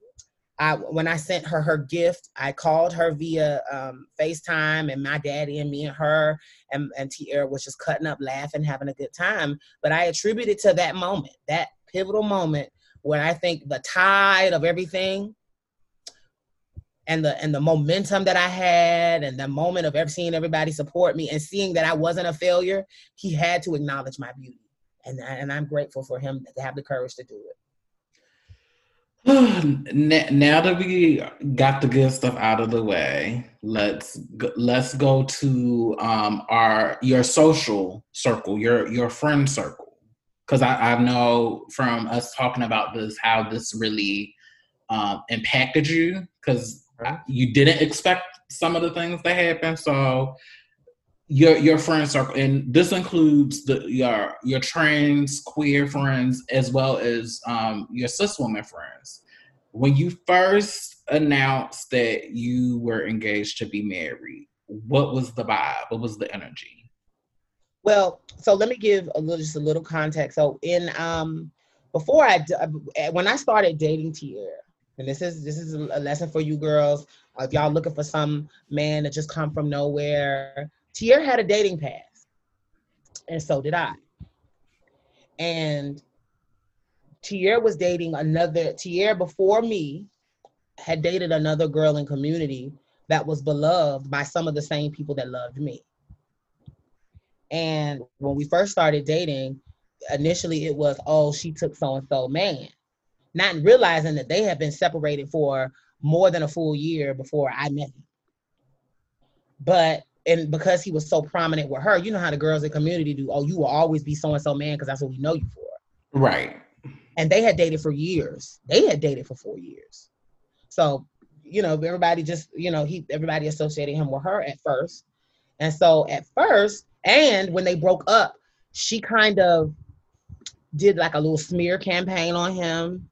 I, when I sent her her gift, I called her via um, FaceTime, and my daddy and me and her and, and Tierra was just cutting up, laughing, having a good time. But I attribute it to that moment, that pivotal moment where I think the tide of everything and the and the momentum that I had and the moment of ever seeing everybody support me and seeing that I wasn't a failure, he had to acknowledge my beauty. And, and I'm grateful for him to have the courage to do it. <sighs> now that we got the good stuff out of the way, let's go, let's go to um, our your social circle, your your friend circle, because I, I know from us talking about this how this really um, impacted you because you didn't expect some of the things that happened. So your your friend circle, and this includes the your your trans queer friends as well as um, your cis woman friends. When you first announced that you were engaged to be married, what was the vibe? What was the energy? Well, so let me give a little just a little context. So in um before I when I started dating Tierra, and this is this is a lesson for you girls. Uh, if y'all looking for some man that just come from nowhere, Tierra had a dating pass, and so did I. And Tierra was dating another Tierra before me had dated another girl in community that was beloved by some of the same people that loved me. And when we first started dating, initially it was, oh, she took so and so man not realizing that they had been separated for more than a full year before I met him. But and because he was so prominent with her, you know how the girls in community do. Oh, you will always be so and so man because that's what we know you for. Right. And they had dated for years. They had dated for four years. So, you know, everybody just, you know, he everybody associated him with her at first. And so at first, and when they broke up, she kind of did like a little smear campaign on him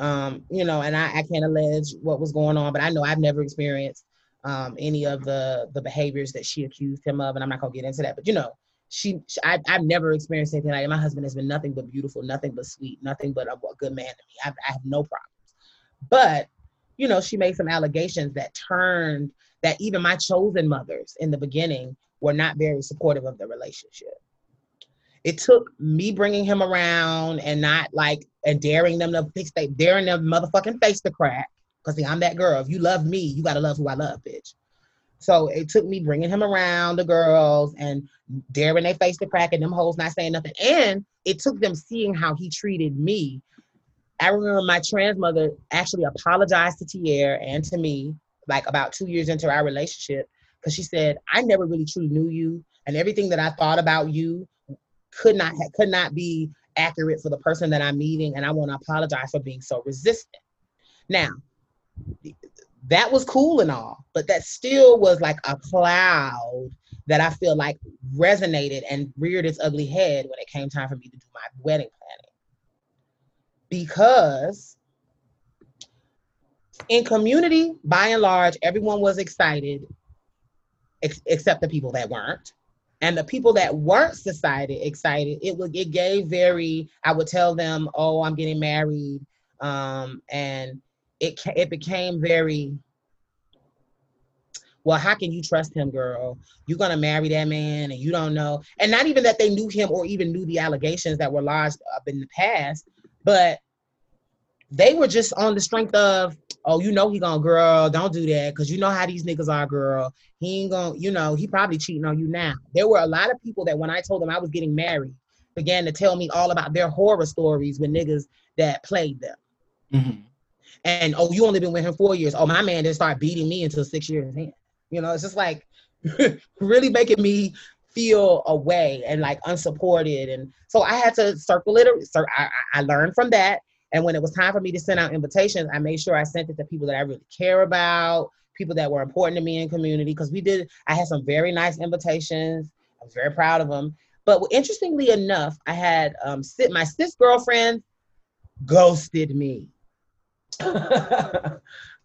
um, you know, and I, I can't allege what was going on, but I know I've never experienced um, any of the the behaviors that she accused him of, and I'm not gonna get into that. But you know, she, she I, have never experienced anything like that. My husband has been nothing but beautiful, nothing but sweet, nothing but a, a good man to me. I've, I have no problems. But you know, she made some allegations that turned that even my chosen mothers in the beginning were not very supportive of the relationship it took me bringing him around and not like and daring them to fix they daring them motherfucking face to crack. Cause see, I'm that girl. If you love me, you gotta love who I love, bitch. So it took me bringing him around the girls and daring their face to crack and them hoes not saying nothing. And it took them seeing how he treated me. I remember my trans mother actually apologized to Tierra and to me, like about two years into our relationship, because she said, I never really truly knew you. And everything that I thought about you could not could not be accurate for the person that I'm meeting, and I want to apologize for being so resistant. Now, that was cool and all, but that still was like a cloud that I feel like resonated and reared its ugly head when it came time for me to do my wedding planning. Because in community, by and large, everyone was excited, ex- except the people that weren't and the people that weren't excited excited it would it gave very i would tell them oh i'm getting married um, and it it became very well how can you trust him girl you're gonna marry that man and you don't know and not even that they knew him or even knew the allegations that were lodged up in the past but they were just on the strength of oh, you know he gonna girl, don't do that, cause you know how these niggas are, girl. He ain't gonna, you know, he probably cheating on you now. There were a lot of people that when I told them I was getting married, began to tell me all about their horror stories with niggas that played them. Mm-hmm. And oh, you only been with him four years. Oh, my man didn't start beating me until six years in. You know, it's just like <laughs> really making me feel away and like unsupported. And so I had to circle it. So I, I learned from that. And when it was time for me to send out invitations, I made sure I sent it to people that I really care about, people that were important to me in community. Because we did, I had some very nice invitations. I was very proud of them. But interestingly enough, I had um, my cis girlfriend ghosted me. <laughs>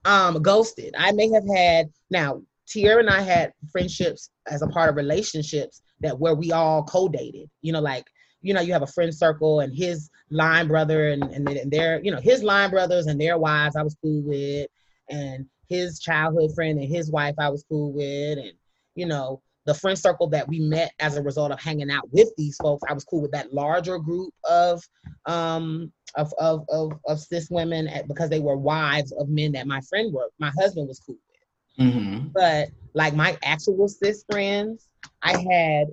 Um, ghosted. I may have had now Tierra and I had friendships as a part of relationships that where we all co-dated. You know, like you know, you have a friend circle and his line brother and and, and their, you know, his line brothers and their wives I was cool with, and his childhood friend and his wife I was cool with, and you know, the friend circle that we met as a result of hanging out with these folks, I was cool with that larger group of um of of of, of cis women at, because they were wives of men that my friend were my husband was cool with. Mm-hmm. But like my actual cis friends, I had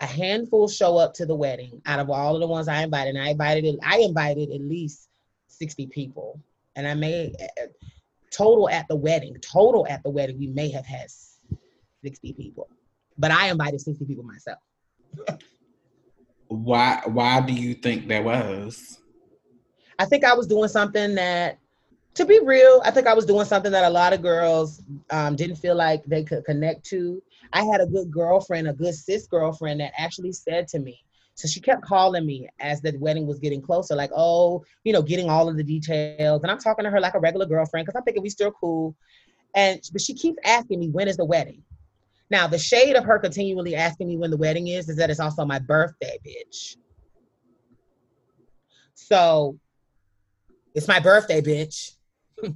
a handful show up to the wedding out of all of the ones I invited. And I invited I invited at least 60 people. And I made total at the wedding, total at the wedding, we may have had 60 people. But I invited 60 people myself. why why do you think that was? I think I was doing something that to be real, I think I was doing something that a lot of girls um, didn't feel like they could connect to. I had a good girlfriend, a good cis girlfriend that actually said to me, so she kept calling me as the wedding was getting closer, like, oh, you know, getting all of the details. And I'm talking to her like a regular girlfriend because I'm thinking we still cool. And but she keeps asking me, when is the wedding? Now, the shade of her continually asking me when the wedding is, is that it's also my birthday, bitch. So it's my birthday, bitch. <laughs>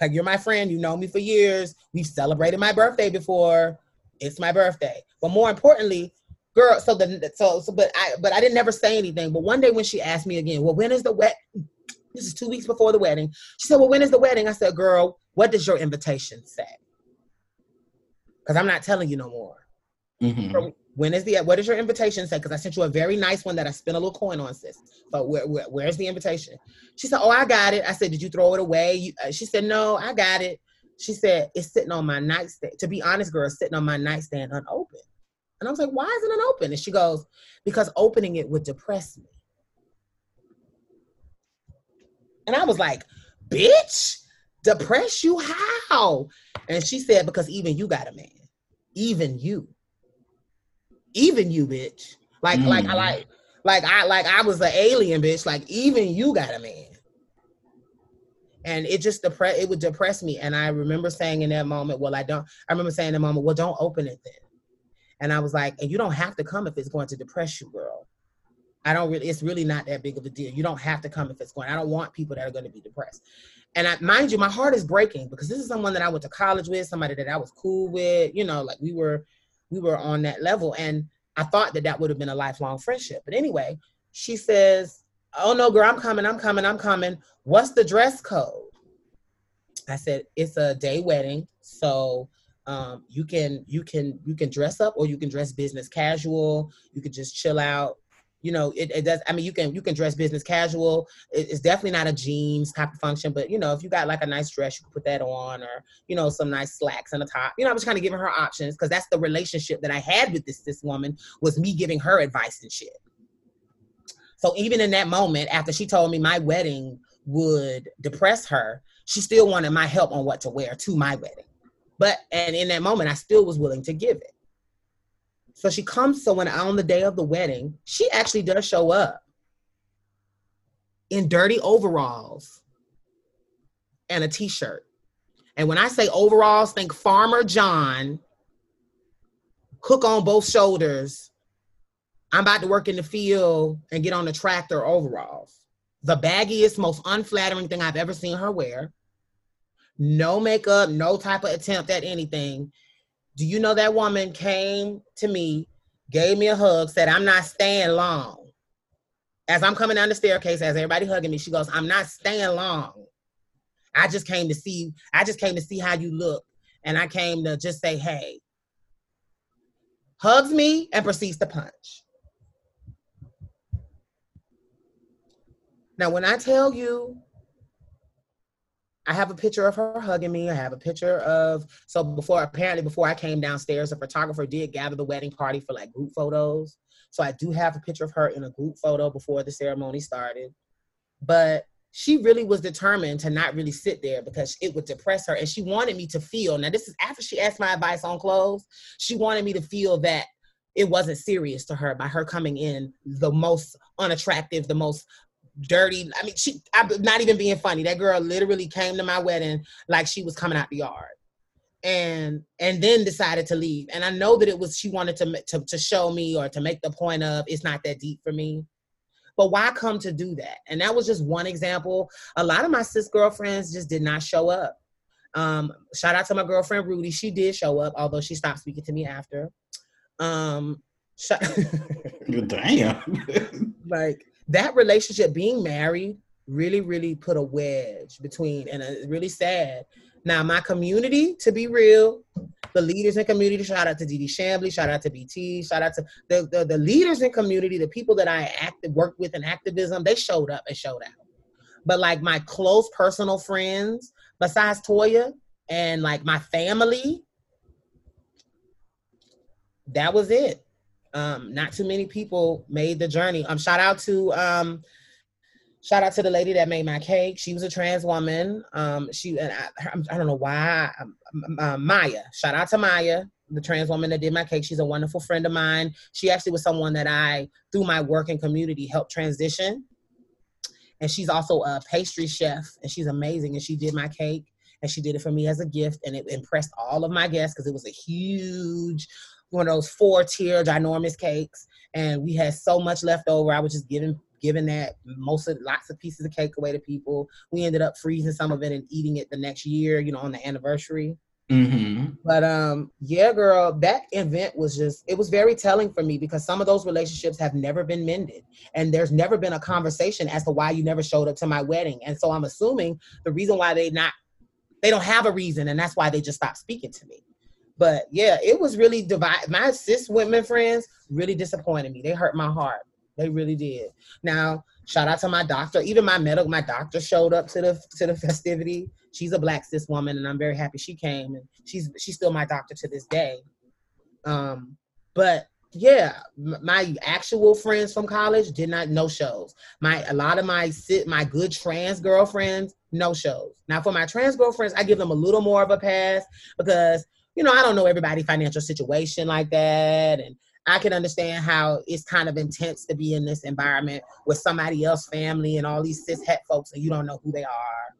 like you're my friend, you know me for years. We've celebrated my birthday before. It's my birthday. But more importantly, girl, so the so so but I but I didn't never say anything. But one day when she asked me again, well, when is the wet? This is two weeks before the wedding. She said, Well, when is the wedding? I said, Girl, what does your invitation say? Because I'm not telling you no more. Mm-hmm. When is the what is your invitation say? Because I sent you a very nice one that I spent a little coin on, sis. But where, where, where's the invitation? She said, "Oh, I got it." I said, "Did you throw it away?" You, uh, she said, "No, I got it." She said, "It's sitting on my nightstand." To be honest, girl, it's sitting on my nightstand unopened. And I was like, "Why is it unopened?" And she goes, "Because opening it would depress me." And I was like, "Bitch, depress you how?" And she said, "Because even you got a man." Even you. Even you, bitch. Like, mm. like I like like I like I was an alien, bitch. Like even you got a man. And it just depress it would depress me. And I remember saying in that moment, well, I don't I remember saying in that moment, well, don't open it then. And I was like, and you don't have to come if it's going to depress you, girl. I don't really, it's really not that big of a deal. You don't have to come if it's going. I don't want people that are going to be depressed. And I, mind you, my heart is breaking because this is someone that I went to college with, somebody that I was cool with. You know, like we were, we were on that level, and I thought that that would have been a lifelong friendship. But anyway, she says, "Oh no, girl, I'm coming, I'm coming, I'm coming. What's the dress code?" I said, "It's a day wedding, so." Um, you can you can you can dress up or you can dress business casual you can just chill out you know it, it does i mean you can you can dress business casual. It, it's definitely not a jeans type of function but you know if you got like a nice dress you can put that on or you know some nice slacks and a top. You know i was kind of giving her options because that's the relationship that i had with this this woman was me giving her advice and shit. So even in that moment after she told me my wedding would depress her she still wanted my help on what to wear to my wedding. But and in that moment i still was willing to give it so she comes, so when on the day of the wedding, she actually does show up in dirty overalls and a t-shirt. And when I say overalls, think Farmer John, hook on both shoulders. I'm about to work in the field and get on the tractor overalls. The baggiest, most unflattering thing I've ever seen her wear. No makeup, no type of attempt at anything. Do you know that woman came to me, gave me a hug, said, I'm not staying long. As I'm coming down the staircase, as everybody hugging me, she goes, I'm not staying long. I just came to see, I just came to see how you look. And I came to just say, hey. Hugs me and proceeds to punch. Now, when I tell you I have a picture of her hugging me. I have a picture of so before apparently before I came downstairs, a photographer did gather the wedding party for like group photos. So I do have a picture of her in a group photo before the ceremony started. But she really was determined to not really sit there because it would depress her. And she wanted me to feel now, this is after she asked my advice on clothes. She wanted me to feel that it wasn't serious to her by her coming in the most unattractive, the most dirty. I mean, she. I'm not even being funny. That girl literally came to my wedding like she was coming out the yard, and and then decided to leave. And I know that it was she wanted to to to show me or to make the point of it's not that deep for me. But why come to do that? And that was just one example. A lot of my cis girlfriends just did not show up. Um, shout out to my girlfriend Rudy. She did show up, although she stopped speaking to me after. Um, sh- <laughs> damn. <laughs> like that relationship, being married, really, really put a wedge between, and it's really sad. Now, my community, to be real, the leaders in community, shout out to Dee Shambly, shout out to BT, shout out to the, the, the leaders in community, the people that I acted worked with in activism, they showed up and showed out. But like my close personal friends, besides Toya and like my family, that was it. Um, not too many people made the journey. Um, shout out to um, shout out to the lady that made my cake. She was a trans woman. Um, she and I, I don't know why. Um, uh, Maya. Shout out to Maya, the trans woman that did my cake. She's a wonderful friend of mine. She actually was someone that I, through my work and community, helped transition. And she's also a pastry chef, and she's amazing. And she did my cake, and she did it for me as a gift, and it impressed all of my guests because it was a huge one of those four tier ginormous cakes, and we had so much left over. I was just giving giving that most of lots of pieces of cake away to people. We ended up freezing some of it and eating it the next year, you know, on the anniversary. Mm-hmm. But um, yeah, girl, that event was just it was very telling for me because some of those relationships have never been mended, and there's never been a conversation as to why you never showed up to my wedding. And so I'm assuming the reason why they not they don't have a reason, and that's why they just stopped speaking to me. But yeah, it was really divide. My cis women friends really disappointed me. They hurt my heart. They really did. Now, shout out to my doctor. Even my medical, my doctor showed up to the to the <laughs> festivity. She's a black cis woman, and I'm very happy she came. And she's she's still my doctor to this day. Um, but yeah, my actual friends from college did not no shows. My a lot of my sit my good trans girlfriends no shows. Now for my trans girlfriends, I give them a little more of a pass because you know, I don't know everybody's financial situation like that. And I can understand how it's kind of intense to be in this environment with somebody else family and all these cis het folks and you don't know who they are.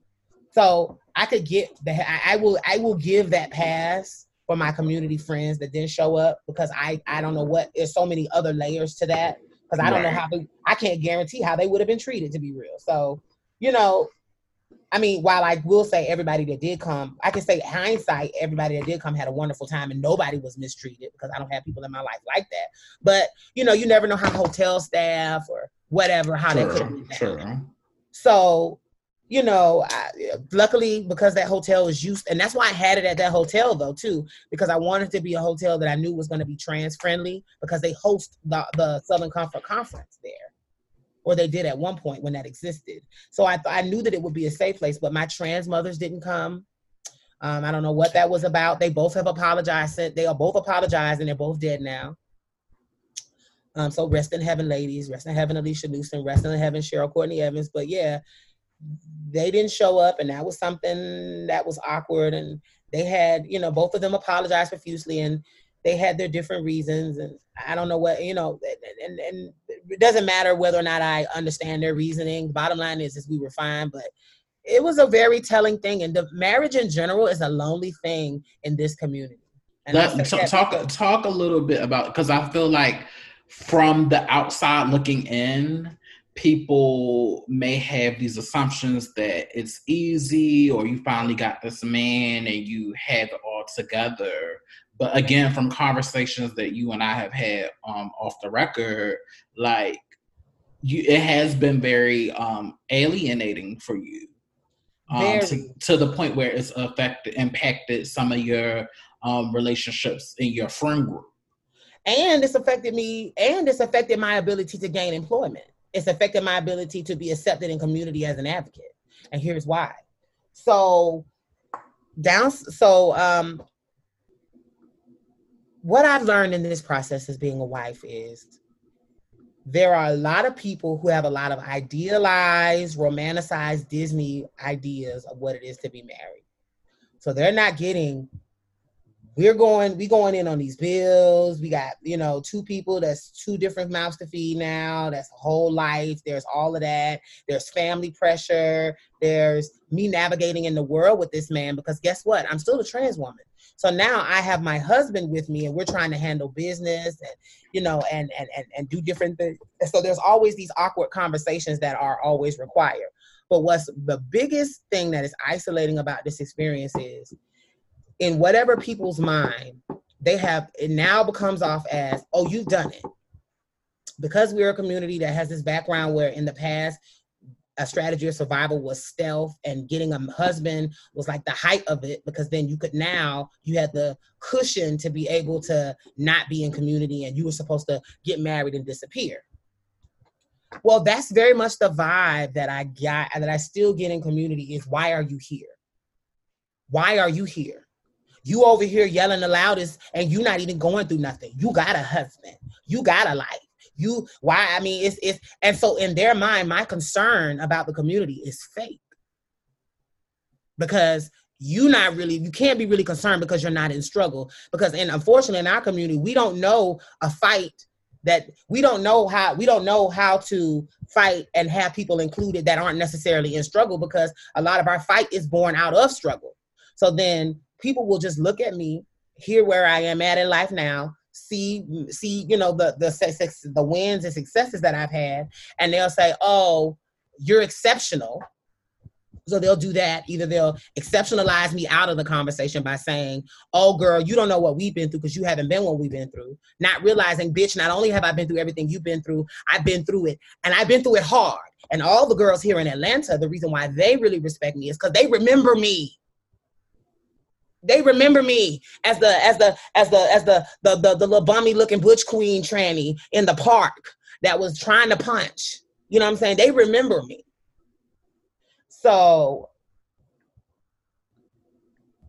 So I could get the I, I will I will give that pass for my community friends that didn't show up because I I don't know what there's so many other layers to that because I don't know how they I can't guarantee how they would have been treated to be real. So, you know, I mean, while I will say everybody that did come, I can say hindsight, everybody that did come had a wonderful time and nobody was mistreated because I don't have people in my life like that. But you know, you never know how hotel staff or whatever how sure, they could. Sure. So, you know, I, luckily because that hotel was used, and that's why I had it at that hotel though too, because I wanted to be a hotel that I knew was going to be trans friendly because they host the the Southern Comfort Conference there or they did at one point when that existed. So I, I knew that it would be a safe place, but my trans mothers didn't come. Um, I don't know what that was about. They both have apologized. They are both apologized and they're both dead now. Um, so rest in heaven, ladies. Rest in heaven, Alicia Newsom. Rest in heaven, Cheryl Courtney Evans. But yeah, they didn't show up, and that was something that was awkward. And they had, you know, both of them apologized profusely, and they had their different reasons. And I don't know what, you know, and, and it doesn't matter whether or not I understand their reasoning. The bottom line is, is we were fine, but it was a very telling thing. And the marriage in general is a lonely thing in this community. And Let, talk, talk, talk a little bit about, because I feel like from the outside looking in, people may have these assumptions that it's easy or you finally got this man and you have it all together but again, from conversations that you and I have had um, off the record, like you, it has been very um, alienating for you. Um, to, to, the point where it's affected, impacted some of your um, relationships in your friend group. And it's affected me, and it's affected my ability to gain employment. It's affected my ability to be accepted in community as an advocate. And here's why. So down, so um, what I've learned in this process as being a wife is there are a lot of people who have a lot of idealized, romanticized Disney ideas of what it is to be married. So they're not getting we're going we going in on these bills. We got you know two people that's two different mouths to feed now. That's a whole life. There's all of that. There's family pressure. There's me navigating in the world with this man because guess what? I'm still a trans woman so now i have my husband with me and we're trying to handle business and you know and and and, and do different things so there's always these awkward conversations that are always required but what's the biggest thing that is isolating about this experience is in whatever people's mind, they have it now becomes off as, oh, you've done it. Because we're a community that has this background where in the past, a strategy of survival was stealth and getting a husband was like the height of it because then you could now you had the cushion to be able to not be in community and you were supposed to get married and disappear well that's very much the vibe that i got that i still get in community is why are you here why are you here you over here yelling the loudest and you not even going through nothing. You got a husband. You got a life. You why I mean it's it's and so in their mind, my concern about the community is fake. Because you not really you can't be really concerned because you're not in struggle. Because and unfortunately in our community, we don't know a fight that we don't know how we don't know how to fight and have people included that aren't necessarily in struggle because a lot of our fight is born out of struggle. So then people will just look at me, hear where I am at in life now, see see you know the the success, the wins and successes that I've had, and they'll say, "Oh, you're exceptional." So they'll do that. Either they'll exceptionalize me out of the conversation by saying, "Oh, girl, you don't know what we've been through because you haven't been what we've been through." Not realizing, bitch, not only have I been through everything you've been through, I've been through it, and I've been through it hard. And all the girls here in Atlanta, the reason why they really respect me is because they remember me they remember me as the as the as the as the the the, the little bummy looking butch queen tranny in the park that was trying to punch. You know what I'm saying? They remember me. So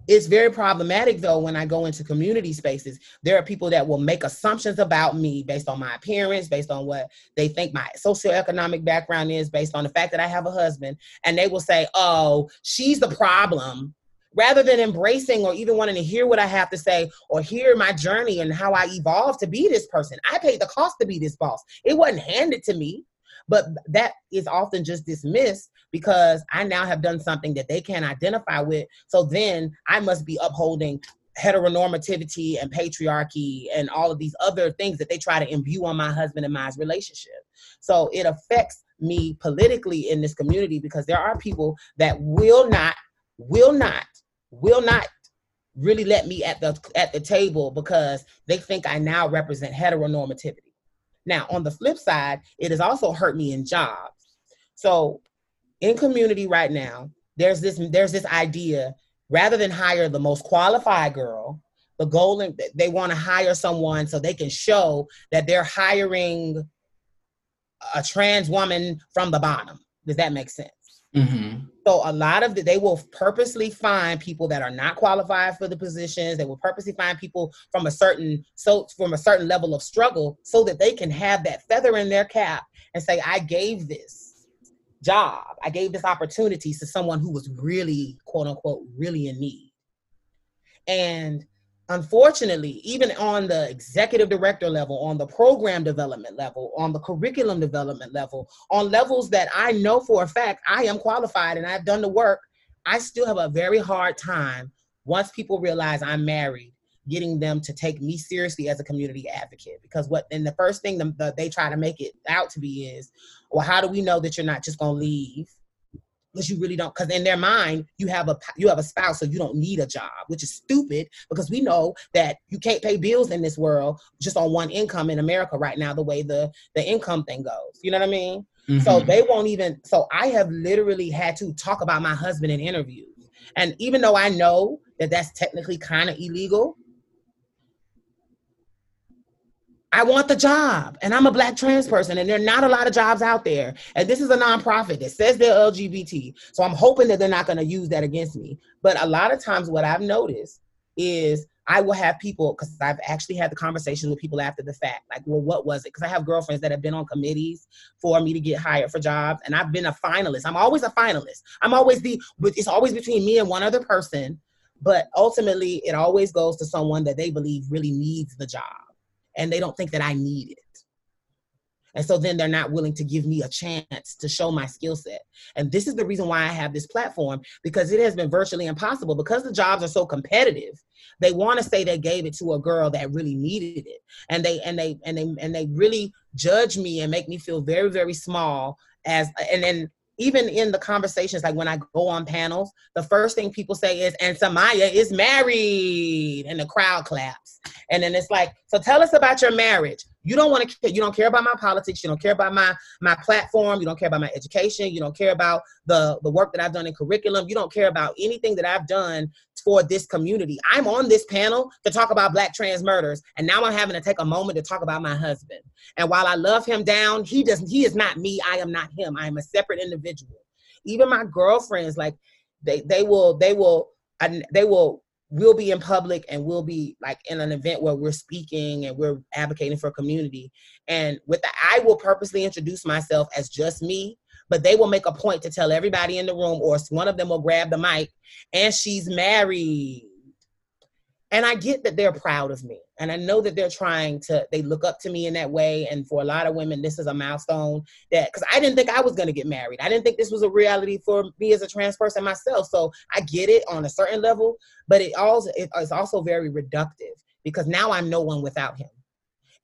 it's very problematic though when I go into community spaces. There are people that will make assumptions about me based on my appearance, based on what they think my socioeconomic background is, based on the fact that I have a husband, and they will say, "Oh, she's the problem." Rather than embracing or even wanting to hear what I have to say or hear my journey and how I evolved to be this person. I paid the cost to be this boss. It wasn't handed to me, but that is often just dismissed because I now have done something that they can't identify with. So then I must be upholding heteronormativity and patriarchy and all of these other things that they try to imbue on my husband and my relationship. So it affects me politically in this community because there are people that will not will not will not really let me at the at the table because they think I now represent heteronormativity. Now, on the flip side, it has also hurt me in jobs. So, in community right now, there's this there's this idea rather than hire the most qualified girl, the goal and they want to hire someone so they can show that they're hiring a trans woman from the bottom. Does that make sense? Mm-hmm. So a lot of the, they will purposely find people that are not qualified for the positions. They will purposely find people from a certain so from a certain level of struggle so that they can have that feather in their cap and say, I gave this job, I gave this opportunity to someone who was really quote unquote really in need. And unfortunately, even on the executive director level, on the program development level, on the curriculum development level, on levels that I know for a fact I am qualified and I've done the work, I still have a very hard time once people realize I'm married getting them to take me seriously as a community advocate. Because what and the first thing the, the, they try to make it out to be is well how do we know that you're not just going to leave because you really don't because in their mind you have a you have a spouse so you don't need a job which is stupid because we know that you can't pay bills in this world just on one income in america right now the way the the income thing goes. You know what i mean? Mm-hmm. so they won't even so i have literally had to talk about my husband in interviews. And even though i know that that's technically kind of illegal I want the job and I'm a black trans person and there are not a lot of jobs out there. And this is a nonprofit that says they're LGBT. So I'm hoping that they're not going to use that against me. But a lot of times what I've noticed is I will have people because I've actually had the conversation with people after the fact. Like, well, what was it? Because I have girlfriends that have been on committees for me to get hired for jobs, and I've been a finalist. I'm always a finalist. I'm always the. It's always between me and one other person but ultimately it always goes to someone that they believe really needs the job and they don't think that I need it. And so then they're not willing to give me a chance to show my skill set. And this is the reason why I have this platform because it has been virtually impossible because the jobs are so competitive. They want to say they gave it to a girl that really needed it. And they and they and they and they really judge me and make me feel very very small as and then even in the conversations, like when I go on panels, the first thing people say is, and Samaya is married, and the crowd claps. And then it's like, so tell us about your marriage. You don't want to, you don't care about my politics. You don't care about my my platform. You don't care about my education. You don't care about the the work that I've done in curriculum. You don't care about anything that I've done for this community. I'm on this panel to talk about black trans murders, and now I'm having to take a moment to talk about my husband. And while I love him down, he doesn't. He is not me. I am not him. I am a separate individual. Even my girlfriends, like they they will they will and they will we'll be in public and we'll be like in an event where we're speaking and we're advocating for community. And with the i will purposely introduce myself as just me but they will make a point to tell everybody in the room or one of them will grab the mic and she's married and i get that they're proud of me and i know that they're trying to they look up to me in that way and for a lot of women this is a milestone that because i didn't think i was going to get married i didn't think this was a reality for me as a trans person myself so i get it on a certain level but it also it's also very reductive because now i'm no one without him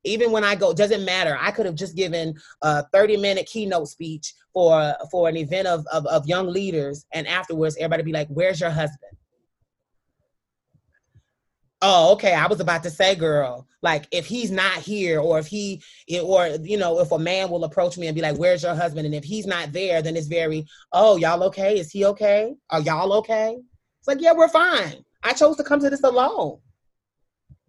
even when I go, doesn't matter. I could have just given a 30 minute keynote speech for for an event of, of, of young leaders, and afterwards everybody be like, "Where's your husband?" Oh okay i was about to say girl like if he's not here or if he eh, or you know if a man will approach me and be like where's your husband? and if he's not there then it's very oh y'all okay? Is he okay? Are y'all okay? It's like yeah we're fine. I chose to come to this alone.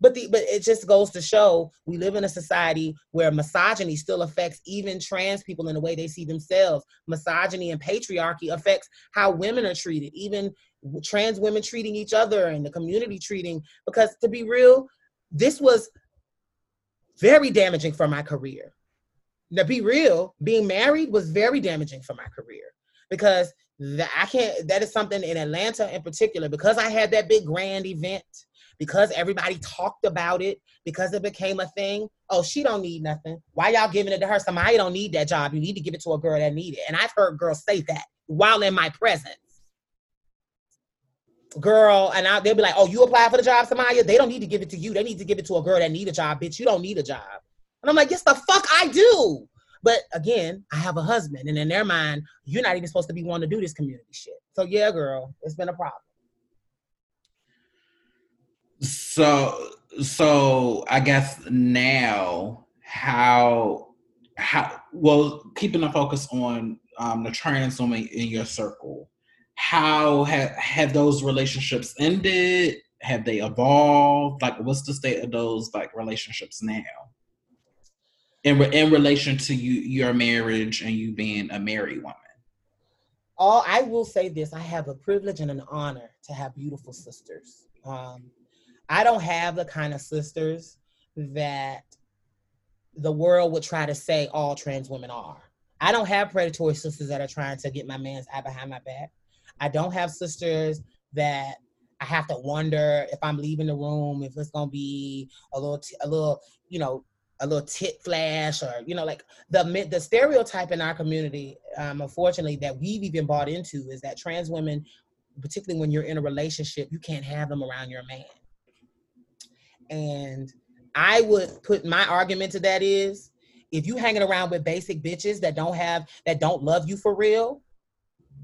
But the but it just goes to show we live in a society where misogyny still affects even trans people in the way they see themselves. Misogyny and patriarchy affects how women are treated even trans women treating each other and the community treating because to be real this was very damaging for my career now be real being married was very damaging for my career because that i can't that is something in atlanta in particular because i had that big grand event because everybody talked about it, because it became a thing. Oh, she don't need nothing. Why y'all giving it to her? Somebody don't need that job. You need to give it to a girl that need it. And I've heard girls say that while in my presence. Girl, and I, they'll be like, "Oh, you apply for the job, Samaya? They don't need to give it to you. They need to give it to a girl that need a job, bitch. You don't need a job." And I'm like, "Yes, the fuck I do." But again, I have a husband, and in their mind, you're not even supposed to be one to do this community shit. So yeah, girl, it's been a problem. So so I guess now how how well keeping the focus on um, the trans woman in your circle, how have have those relationships ended? Have they evolved? Like, what's the state of those like relationships now? In re- in relation to you your marriage and you being a married woman. All I will say this: I have a privilege and an honor to have beautiful sisters. Um, I don't have the kind of sisters that the world would try to say all trans women are. I don't have predatory sisters that are trying to get my man's eye behind my back. I don't have sisters that I have to wonder if I'm leaving the room if it's gonna be a little, t- a little, you know, a little tit flash or you know, like the the stereotype in our community, um, unfortunately, that we've even bought into is that trans women, particularly when you're in a relationship, you can't have them around your man. And I would put my argument to that is if you hanging around with basic bitches that don't have that don't love you for real,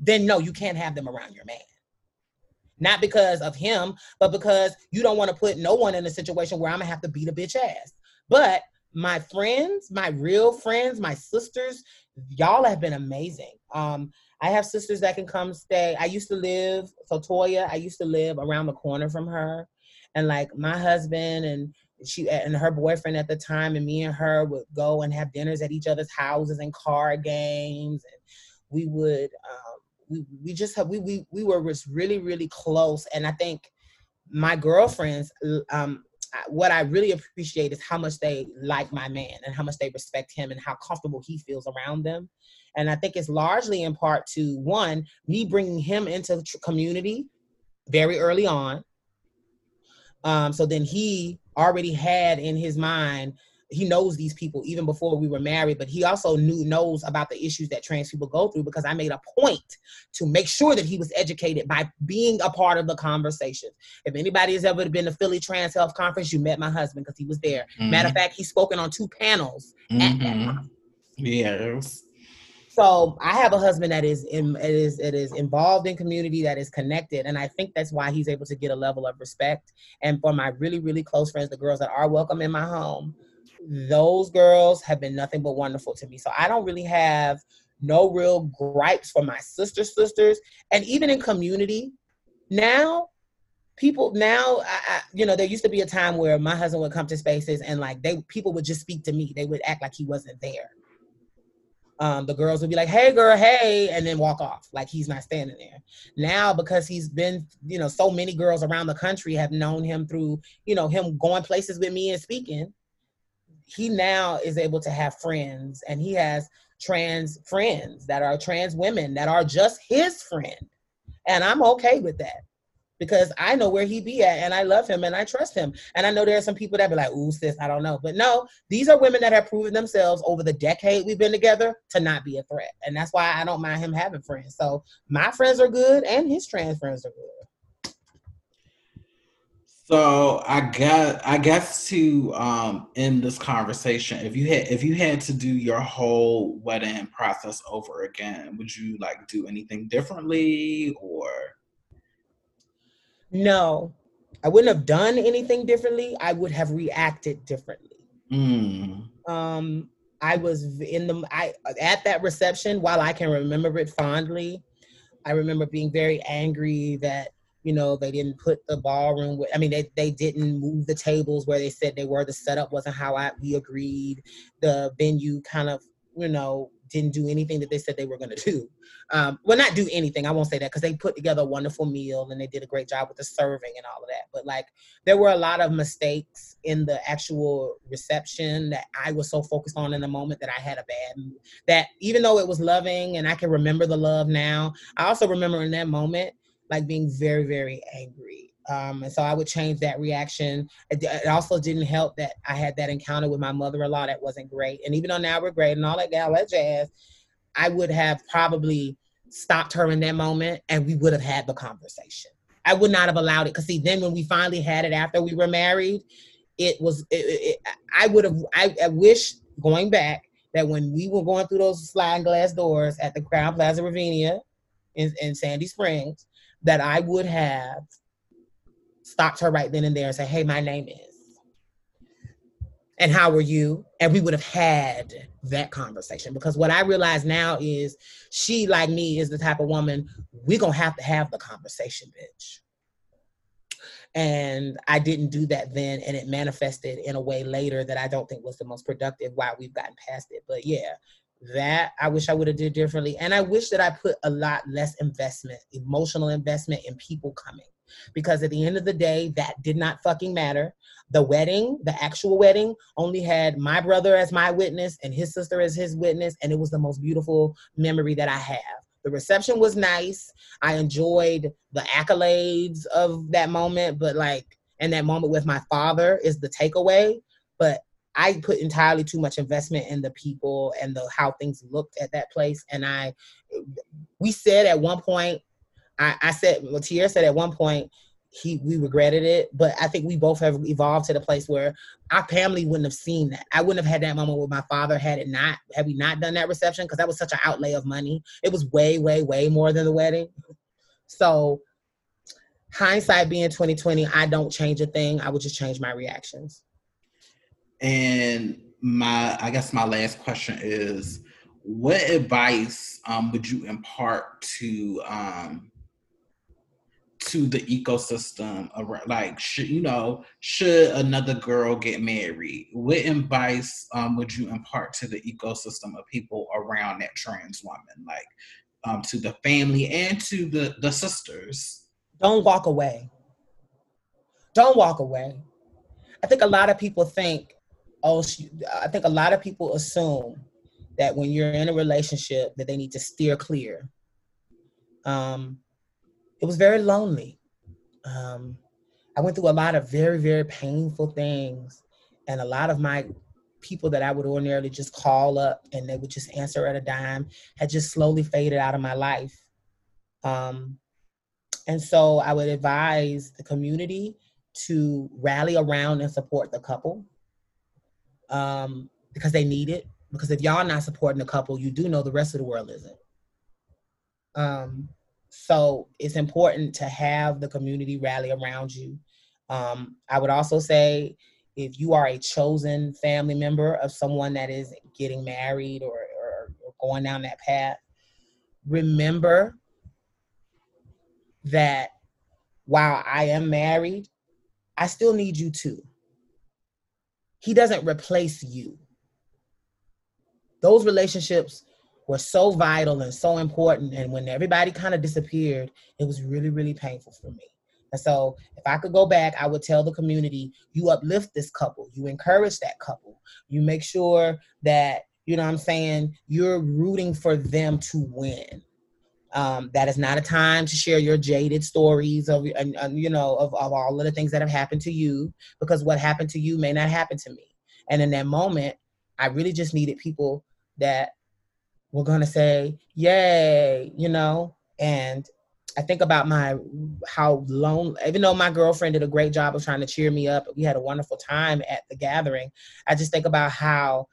then no, you can't have them around your man. Not because of him, but because you don't want to put no one in a situation where I'm gonna have to beat a bitch ass. But my friends, my real friends, my sisters, y'all have been amazing. Um, I have sisters that can come stay. I used to live, so Toya, I used to live around the corner from her and like my husband and she and her boyfriend at the time and me and her would go and have dinners at each other's houses and card games and we would um, we, we just have we, we we were just really really close. And i think my girlfriends um what i really appreciate is how much they like my man and how much they respect him and how comfortable he feels around them. And i think it's largely in part to one me bringing him into community very early on. Um, so then he already had in his mind he knows these people even before we were married but he also knew knows about the issues that trans people go through because i made a point to make sure that he was educated by being a part of the conversation if anybody has ever been to philly trans health conference you met my husband because he was there mm-hmm. matter of fact he's spoken on two panels mm-hmm. yes so I have a husband that is in, it is it is involved in community that is connected, and I think that's why he's able to get a level of respect. And for my really really close friends, the girls that are welcome in my home, those girls have been nothing but wonderful to me. So I don't really have no real gripes for my sister sisters, and even in community now. People now, I, I, you know, there used to be a time where my husband would come to spaces and like they people would just speak to me. They would act like he wasn't there um, the girls would be like, "Hey, girl, hey," and then walk off like he's not standing there. Now, because he's been, you know, so many girls around the country have known him through, you know, him going places with me and speaking. He now is able to have friends, and he has trans friends that are trans women that are just his friend, and I'm okay with that because I know where he be at and I love him and I trust him. And I know there are some people that be like, ooh, sis, I don't know. But no, these are women that have proven themselves over the decade we've been together to not be a threat. And that's why I don't mind him having friends. So my friends are good and his trans friends are good. So I got I guess to um end this conversation, if you had if you had to do your whole wedding process over again, would you like do anything differently or no, I wouldn't have done anything differently. I would have reacted differently. Mm. Um, I was in the I at that reception. While I can remember it fondly, I remember being very angry that you know they didn't put the ballroom. I mean, they they didn't move the tables where they said they were. The setup wasn't how I we agreed. The venue kind of you know didn't do anything that they said they were going to do. Um, well, not do anything. I won't say that because they put together a wonderful meal and they did a great job with the serving and all of that. But like, there were a lot of mistakes in the actual reception that I was so focused on in the moment that I had a bad. That even though it was loving and I can remember the love now, I also remember in that moment like being very, very angry um, and so I would change that reaction. It, it, also didn't help that I had that encounter with my mother-in-law that wasn't great. And even though now we're great and all that gal that jazz, I would have probably stopped her in that moment and we would have had the conversation. I would not have allowed it because see, then when we finally had it after we were married, it was. It, it, I would have. I, I wish going back that when we were going through those sliding glass doors at the Crowne Plaza Ravinia in, in Sandy Springs, that I would have stopped her right then and there and said, Hey, my name is. And how are you? And we would have had that conversation because what I realize now is she, like me, is the type of woman we're gonna have to have the conversation, bitch. And I didn't do that then, and it manifested in a way later that I don't think was the most productive while we've gotten past it. But yeah, that I wish I would have did differently. And I wish that I put a lot less investment, emotional investment in people coming because at the end of the day, that did not fucking matter. The wedding, the actual wedding, only had my brother as my witness and his sister as his witness, and it was the most beautiful memory that I have. The reception was nice. I enjoyed the accolades of that moment, but like, and that moment with my father is the takeaway. But I put entirely too much investment in the people and the how things looked at that place. And I, we said at one point I, I said, well, Tierra said at one point he we regretted it, but I think we both have evolved to the place where our family wouldn't have seen that. I wouldn't have had that moment with my father had it not had we not done that reception because that was such an outlay of money. It was way, way, way more than the wedding. So hindsight being 2020, I don't change a thing. I would just change my reactions. And my I guess my last question is what advice um, would you impart to um, to the ecosystem around like should you know should another girl get married? What advice um, would you impart to the ecosystem of people around that trans woman? Like um, to the family and to the the sisters? Don't walk away. Don't walk away. I think a lot of people think oh she, i think a lot of people assume that when you're in a relationship that they need to steer clear um, it was very lonely. Um, I went through a lot of very, very painful things. And a lot of my people that I would ordinarily just call up and they would just answer at a dime had just slowly faded out of my life. Um, and so I would advise the community to rally around and support the couple um, because they need it. Because if y'all not supporting a couple, you do know the rest of the world isn't. Um, so it's important to have the community rally around you. Um, I would also say if you are a chosen family member of someone that is getting married or, or, or going down that path, remember that while I am married, I still need you too. He doesn't replace you. Those relationships were so vital and so important. And when everybody kind of disappeared, it was really, really painful for me. And so if I could go back, I would tell the community, you uplift this couple, you encourage that couple, you make sure that, you know what I'm saying, you're rooting for them to win. Um, that is not a time to share your jaded stories of, and, and, you know, of, of all of the things that have happened to you, because what happened to you may not happen to me. And in that moment, I really just needed people that were going to say, yay, you know, and I think about my how lonely. even though my girlfriend did a great job of trying to cheer me up, we had a wonderful time at the gathering. I just think about how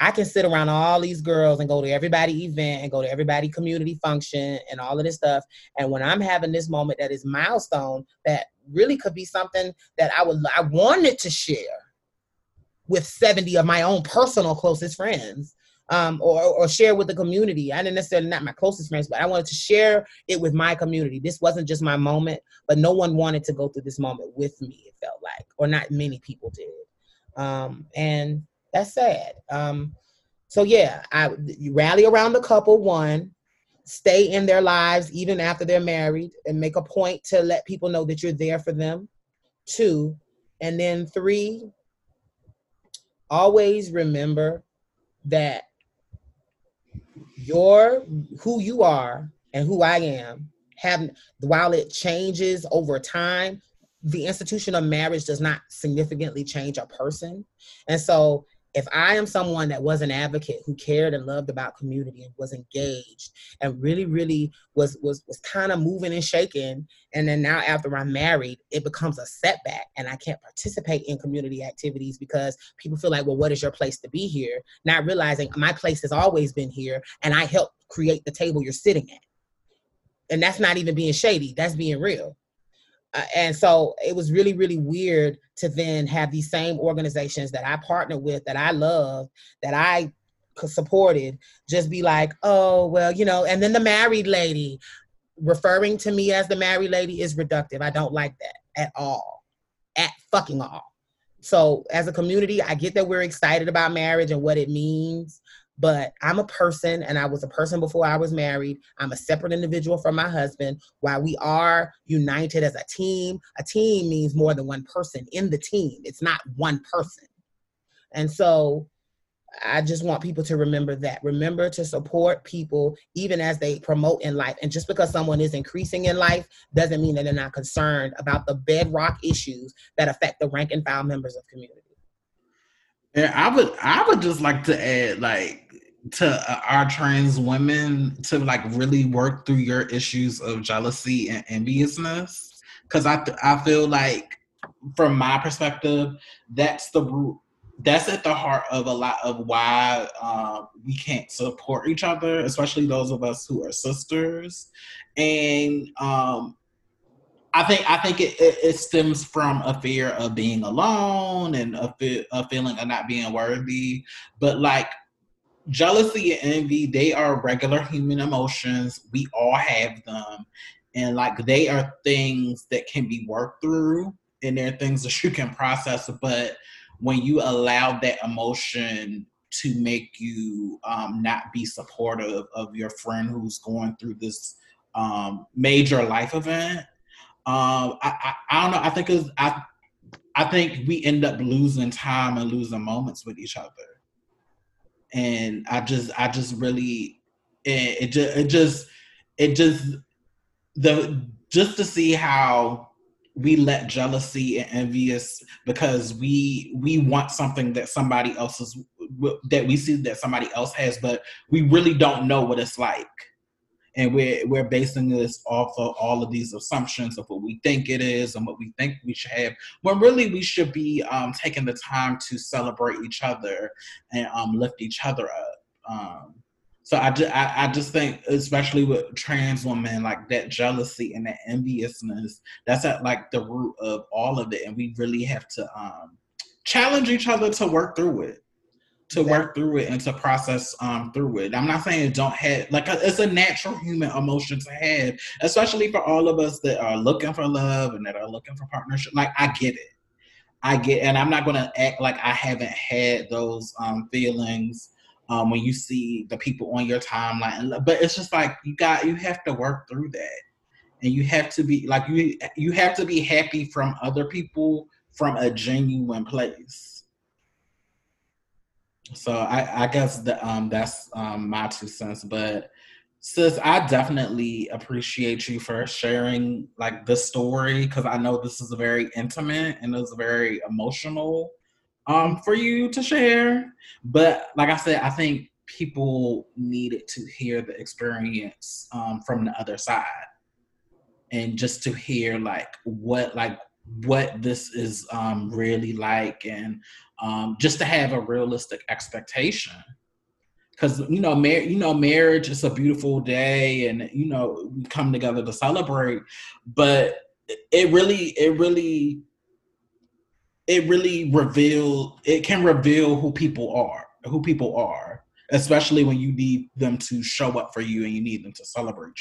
I can sit around all these girls and go to everybody event and go to everybody community function and all of this stuff. And when I'm having this moment that is milestone, that really could be something that I would I wanted to share with 70 of my own personal closest friends. Um, or, or share with the community. I didn't necessarily not my closest friends, but I wanted to share it with my community. This wasn't just my moment, but no one wanted to go through this moment with me. It felt like, or not many people did. Um, and that's sad. Um, so yeah, I rally around the couple. One, stay in their lives even after they're married, and make a point to let people know that you're there for them. Two, and then three, always remember that your who you are and who I am have while it changes over time, the institution of marriage does not significantly change a person. And so if I am someone that was an advocate who cared and loved about community and was engaged and really, really was was was kind of moving and shaking, and then now after I'm married, it becomes a setback and I can't participate in community activities because people feel like, well, what is your place to be here? Not realizing my place has always been here and I helped create the table you're sitting at. And that's not even being shady, that's being real. Uh, and so it was really really weird to then have these same organizations that i partner with that i love that i supported just be like oh well you know and then the married lady referring to me as the married lady is reductive. I don't like that at all. At fucking all. So as a community i get that we're excited about marriage and what it means but I'm a person and I was a person before I was married. I'm a separate individual from my husband. While we are united as a team, a team means more than one person in the team, it's not one person. And so I just want people to remember that. Remember to support people even as they promote in life. And just because someone is increasing in life doesn't mean that they're not concerned about the bedrock issues that affect the rank and file members of community. And I would I would just like to add like to uh, our trans women to like really work through your issues of jealousy and enviousness because I I feel like from my perspective that's the root that's at the heart of a lot of why uh, we can't support each other, especially those of us who are sisters. And um, I think I think it, it, it, stems from a fear of being alone and a, a feeling of not being worthy. But like jealousy and envy, they are regular human emotions. We all have them. And like they are things that can be worked through and they're things that you can process. But when you allow that emotion to make you um, not be supportive of your friend who's going through this um, major life event, um, I, I, I don't know. I think it's, I I think we end up losing time and losing moments with each other and I just I just really it, it just it just it just the just to see how we let jealousy and envious because we we want something that somebody else is that we see that somebody else has, but we really don't know what it's like. And we're we're basing this off of all of these assumptions of what we think it is and what we think we should have. When really we should be um, taking the time to celebrate each other and um, lift each other up. Um, so I, I, I just think, especially with trans women, like that jealousy and that enviousness, that's at like the root of all of it, and we really have to um, challenge each other to work through it, to exactly. work through it and to process um, through it. I'm not saying don't have like it's a natural human emotion to have, especially for all of us that are looking for love and that are looking for partnership. Like I get it. I get, and I'm not gonna act like I haven't had those um, feelings um, when you see the people on your timeline. But it's just like you got you have to work through that, and you have to be like you you have to be happy from other people from a genuine place. So I, I guess that um, that's um, my two cents. But sis, I definitely appreciate you for sharing like this story because I know this is very intimate and it's very emotional um, for you to share. But like I said, I think people needed to hear the experience um, from the other side and just to hear like what like what this is um, really like and um, just to have a realistic expectation because you know mar- you know marriage is a beautiful day and you know we come together to celebrate but it really it really it really reveal it can reveal who people are, who people are, especially when you need them to show up for you and you need them to celebrate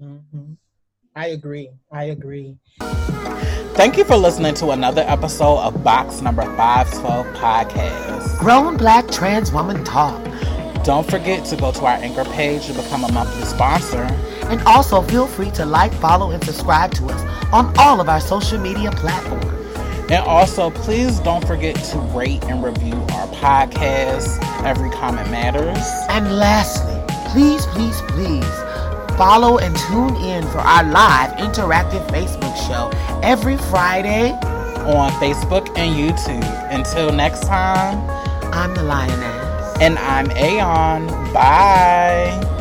you. Mm-hmm. I agree. I agree. Thank you for listening to another episode of Box Number 512 Podcast. Grown Black Trans Woman Talk. Don't forget to go to our anchor page to become a monthly sponsor. And also feel free to like, follow, and subscribe to us on all of our social media platforms. And also, please don't forget to rate and review our podcast. Every comment matters. And lastly, please, please, please follow and tune in for our live interactive Facebook show every Friday on Facebook and YouTube. Until next time, I'm the Lioness. And I'm Aeon. Bye.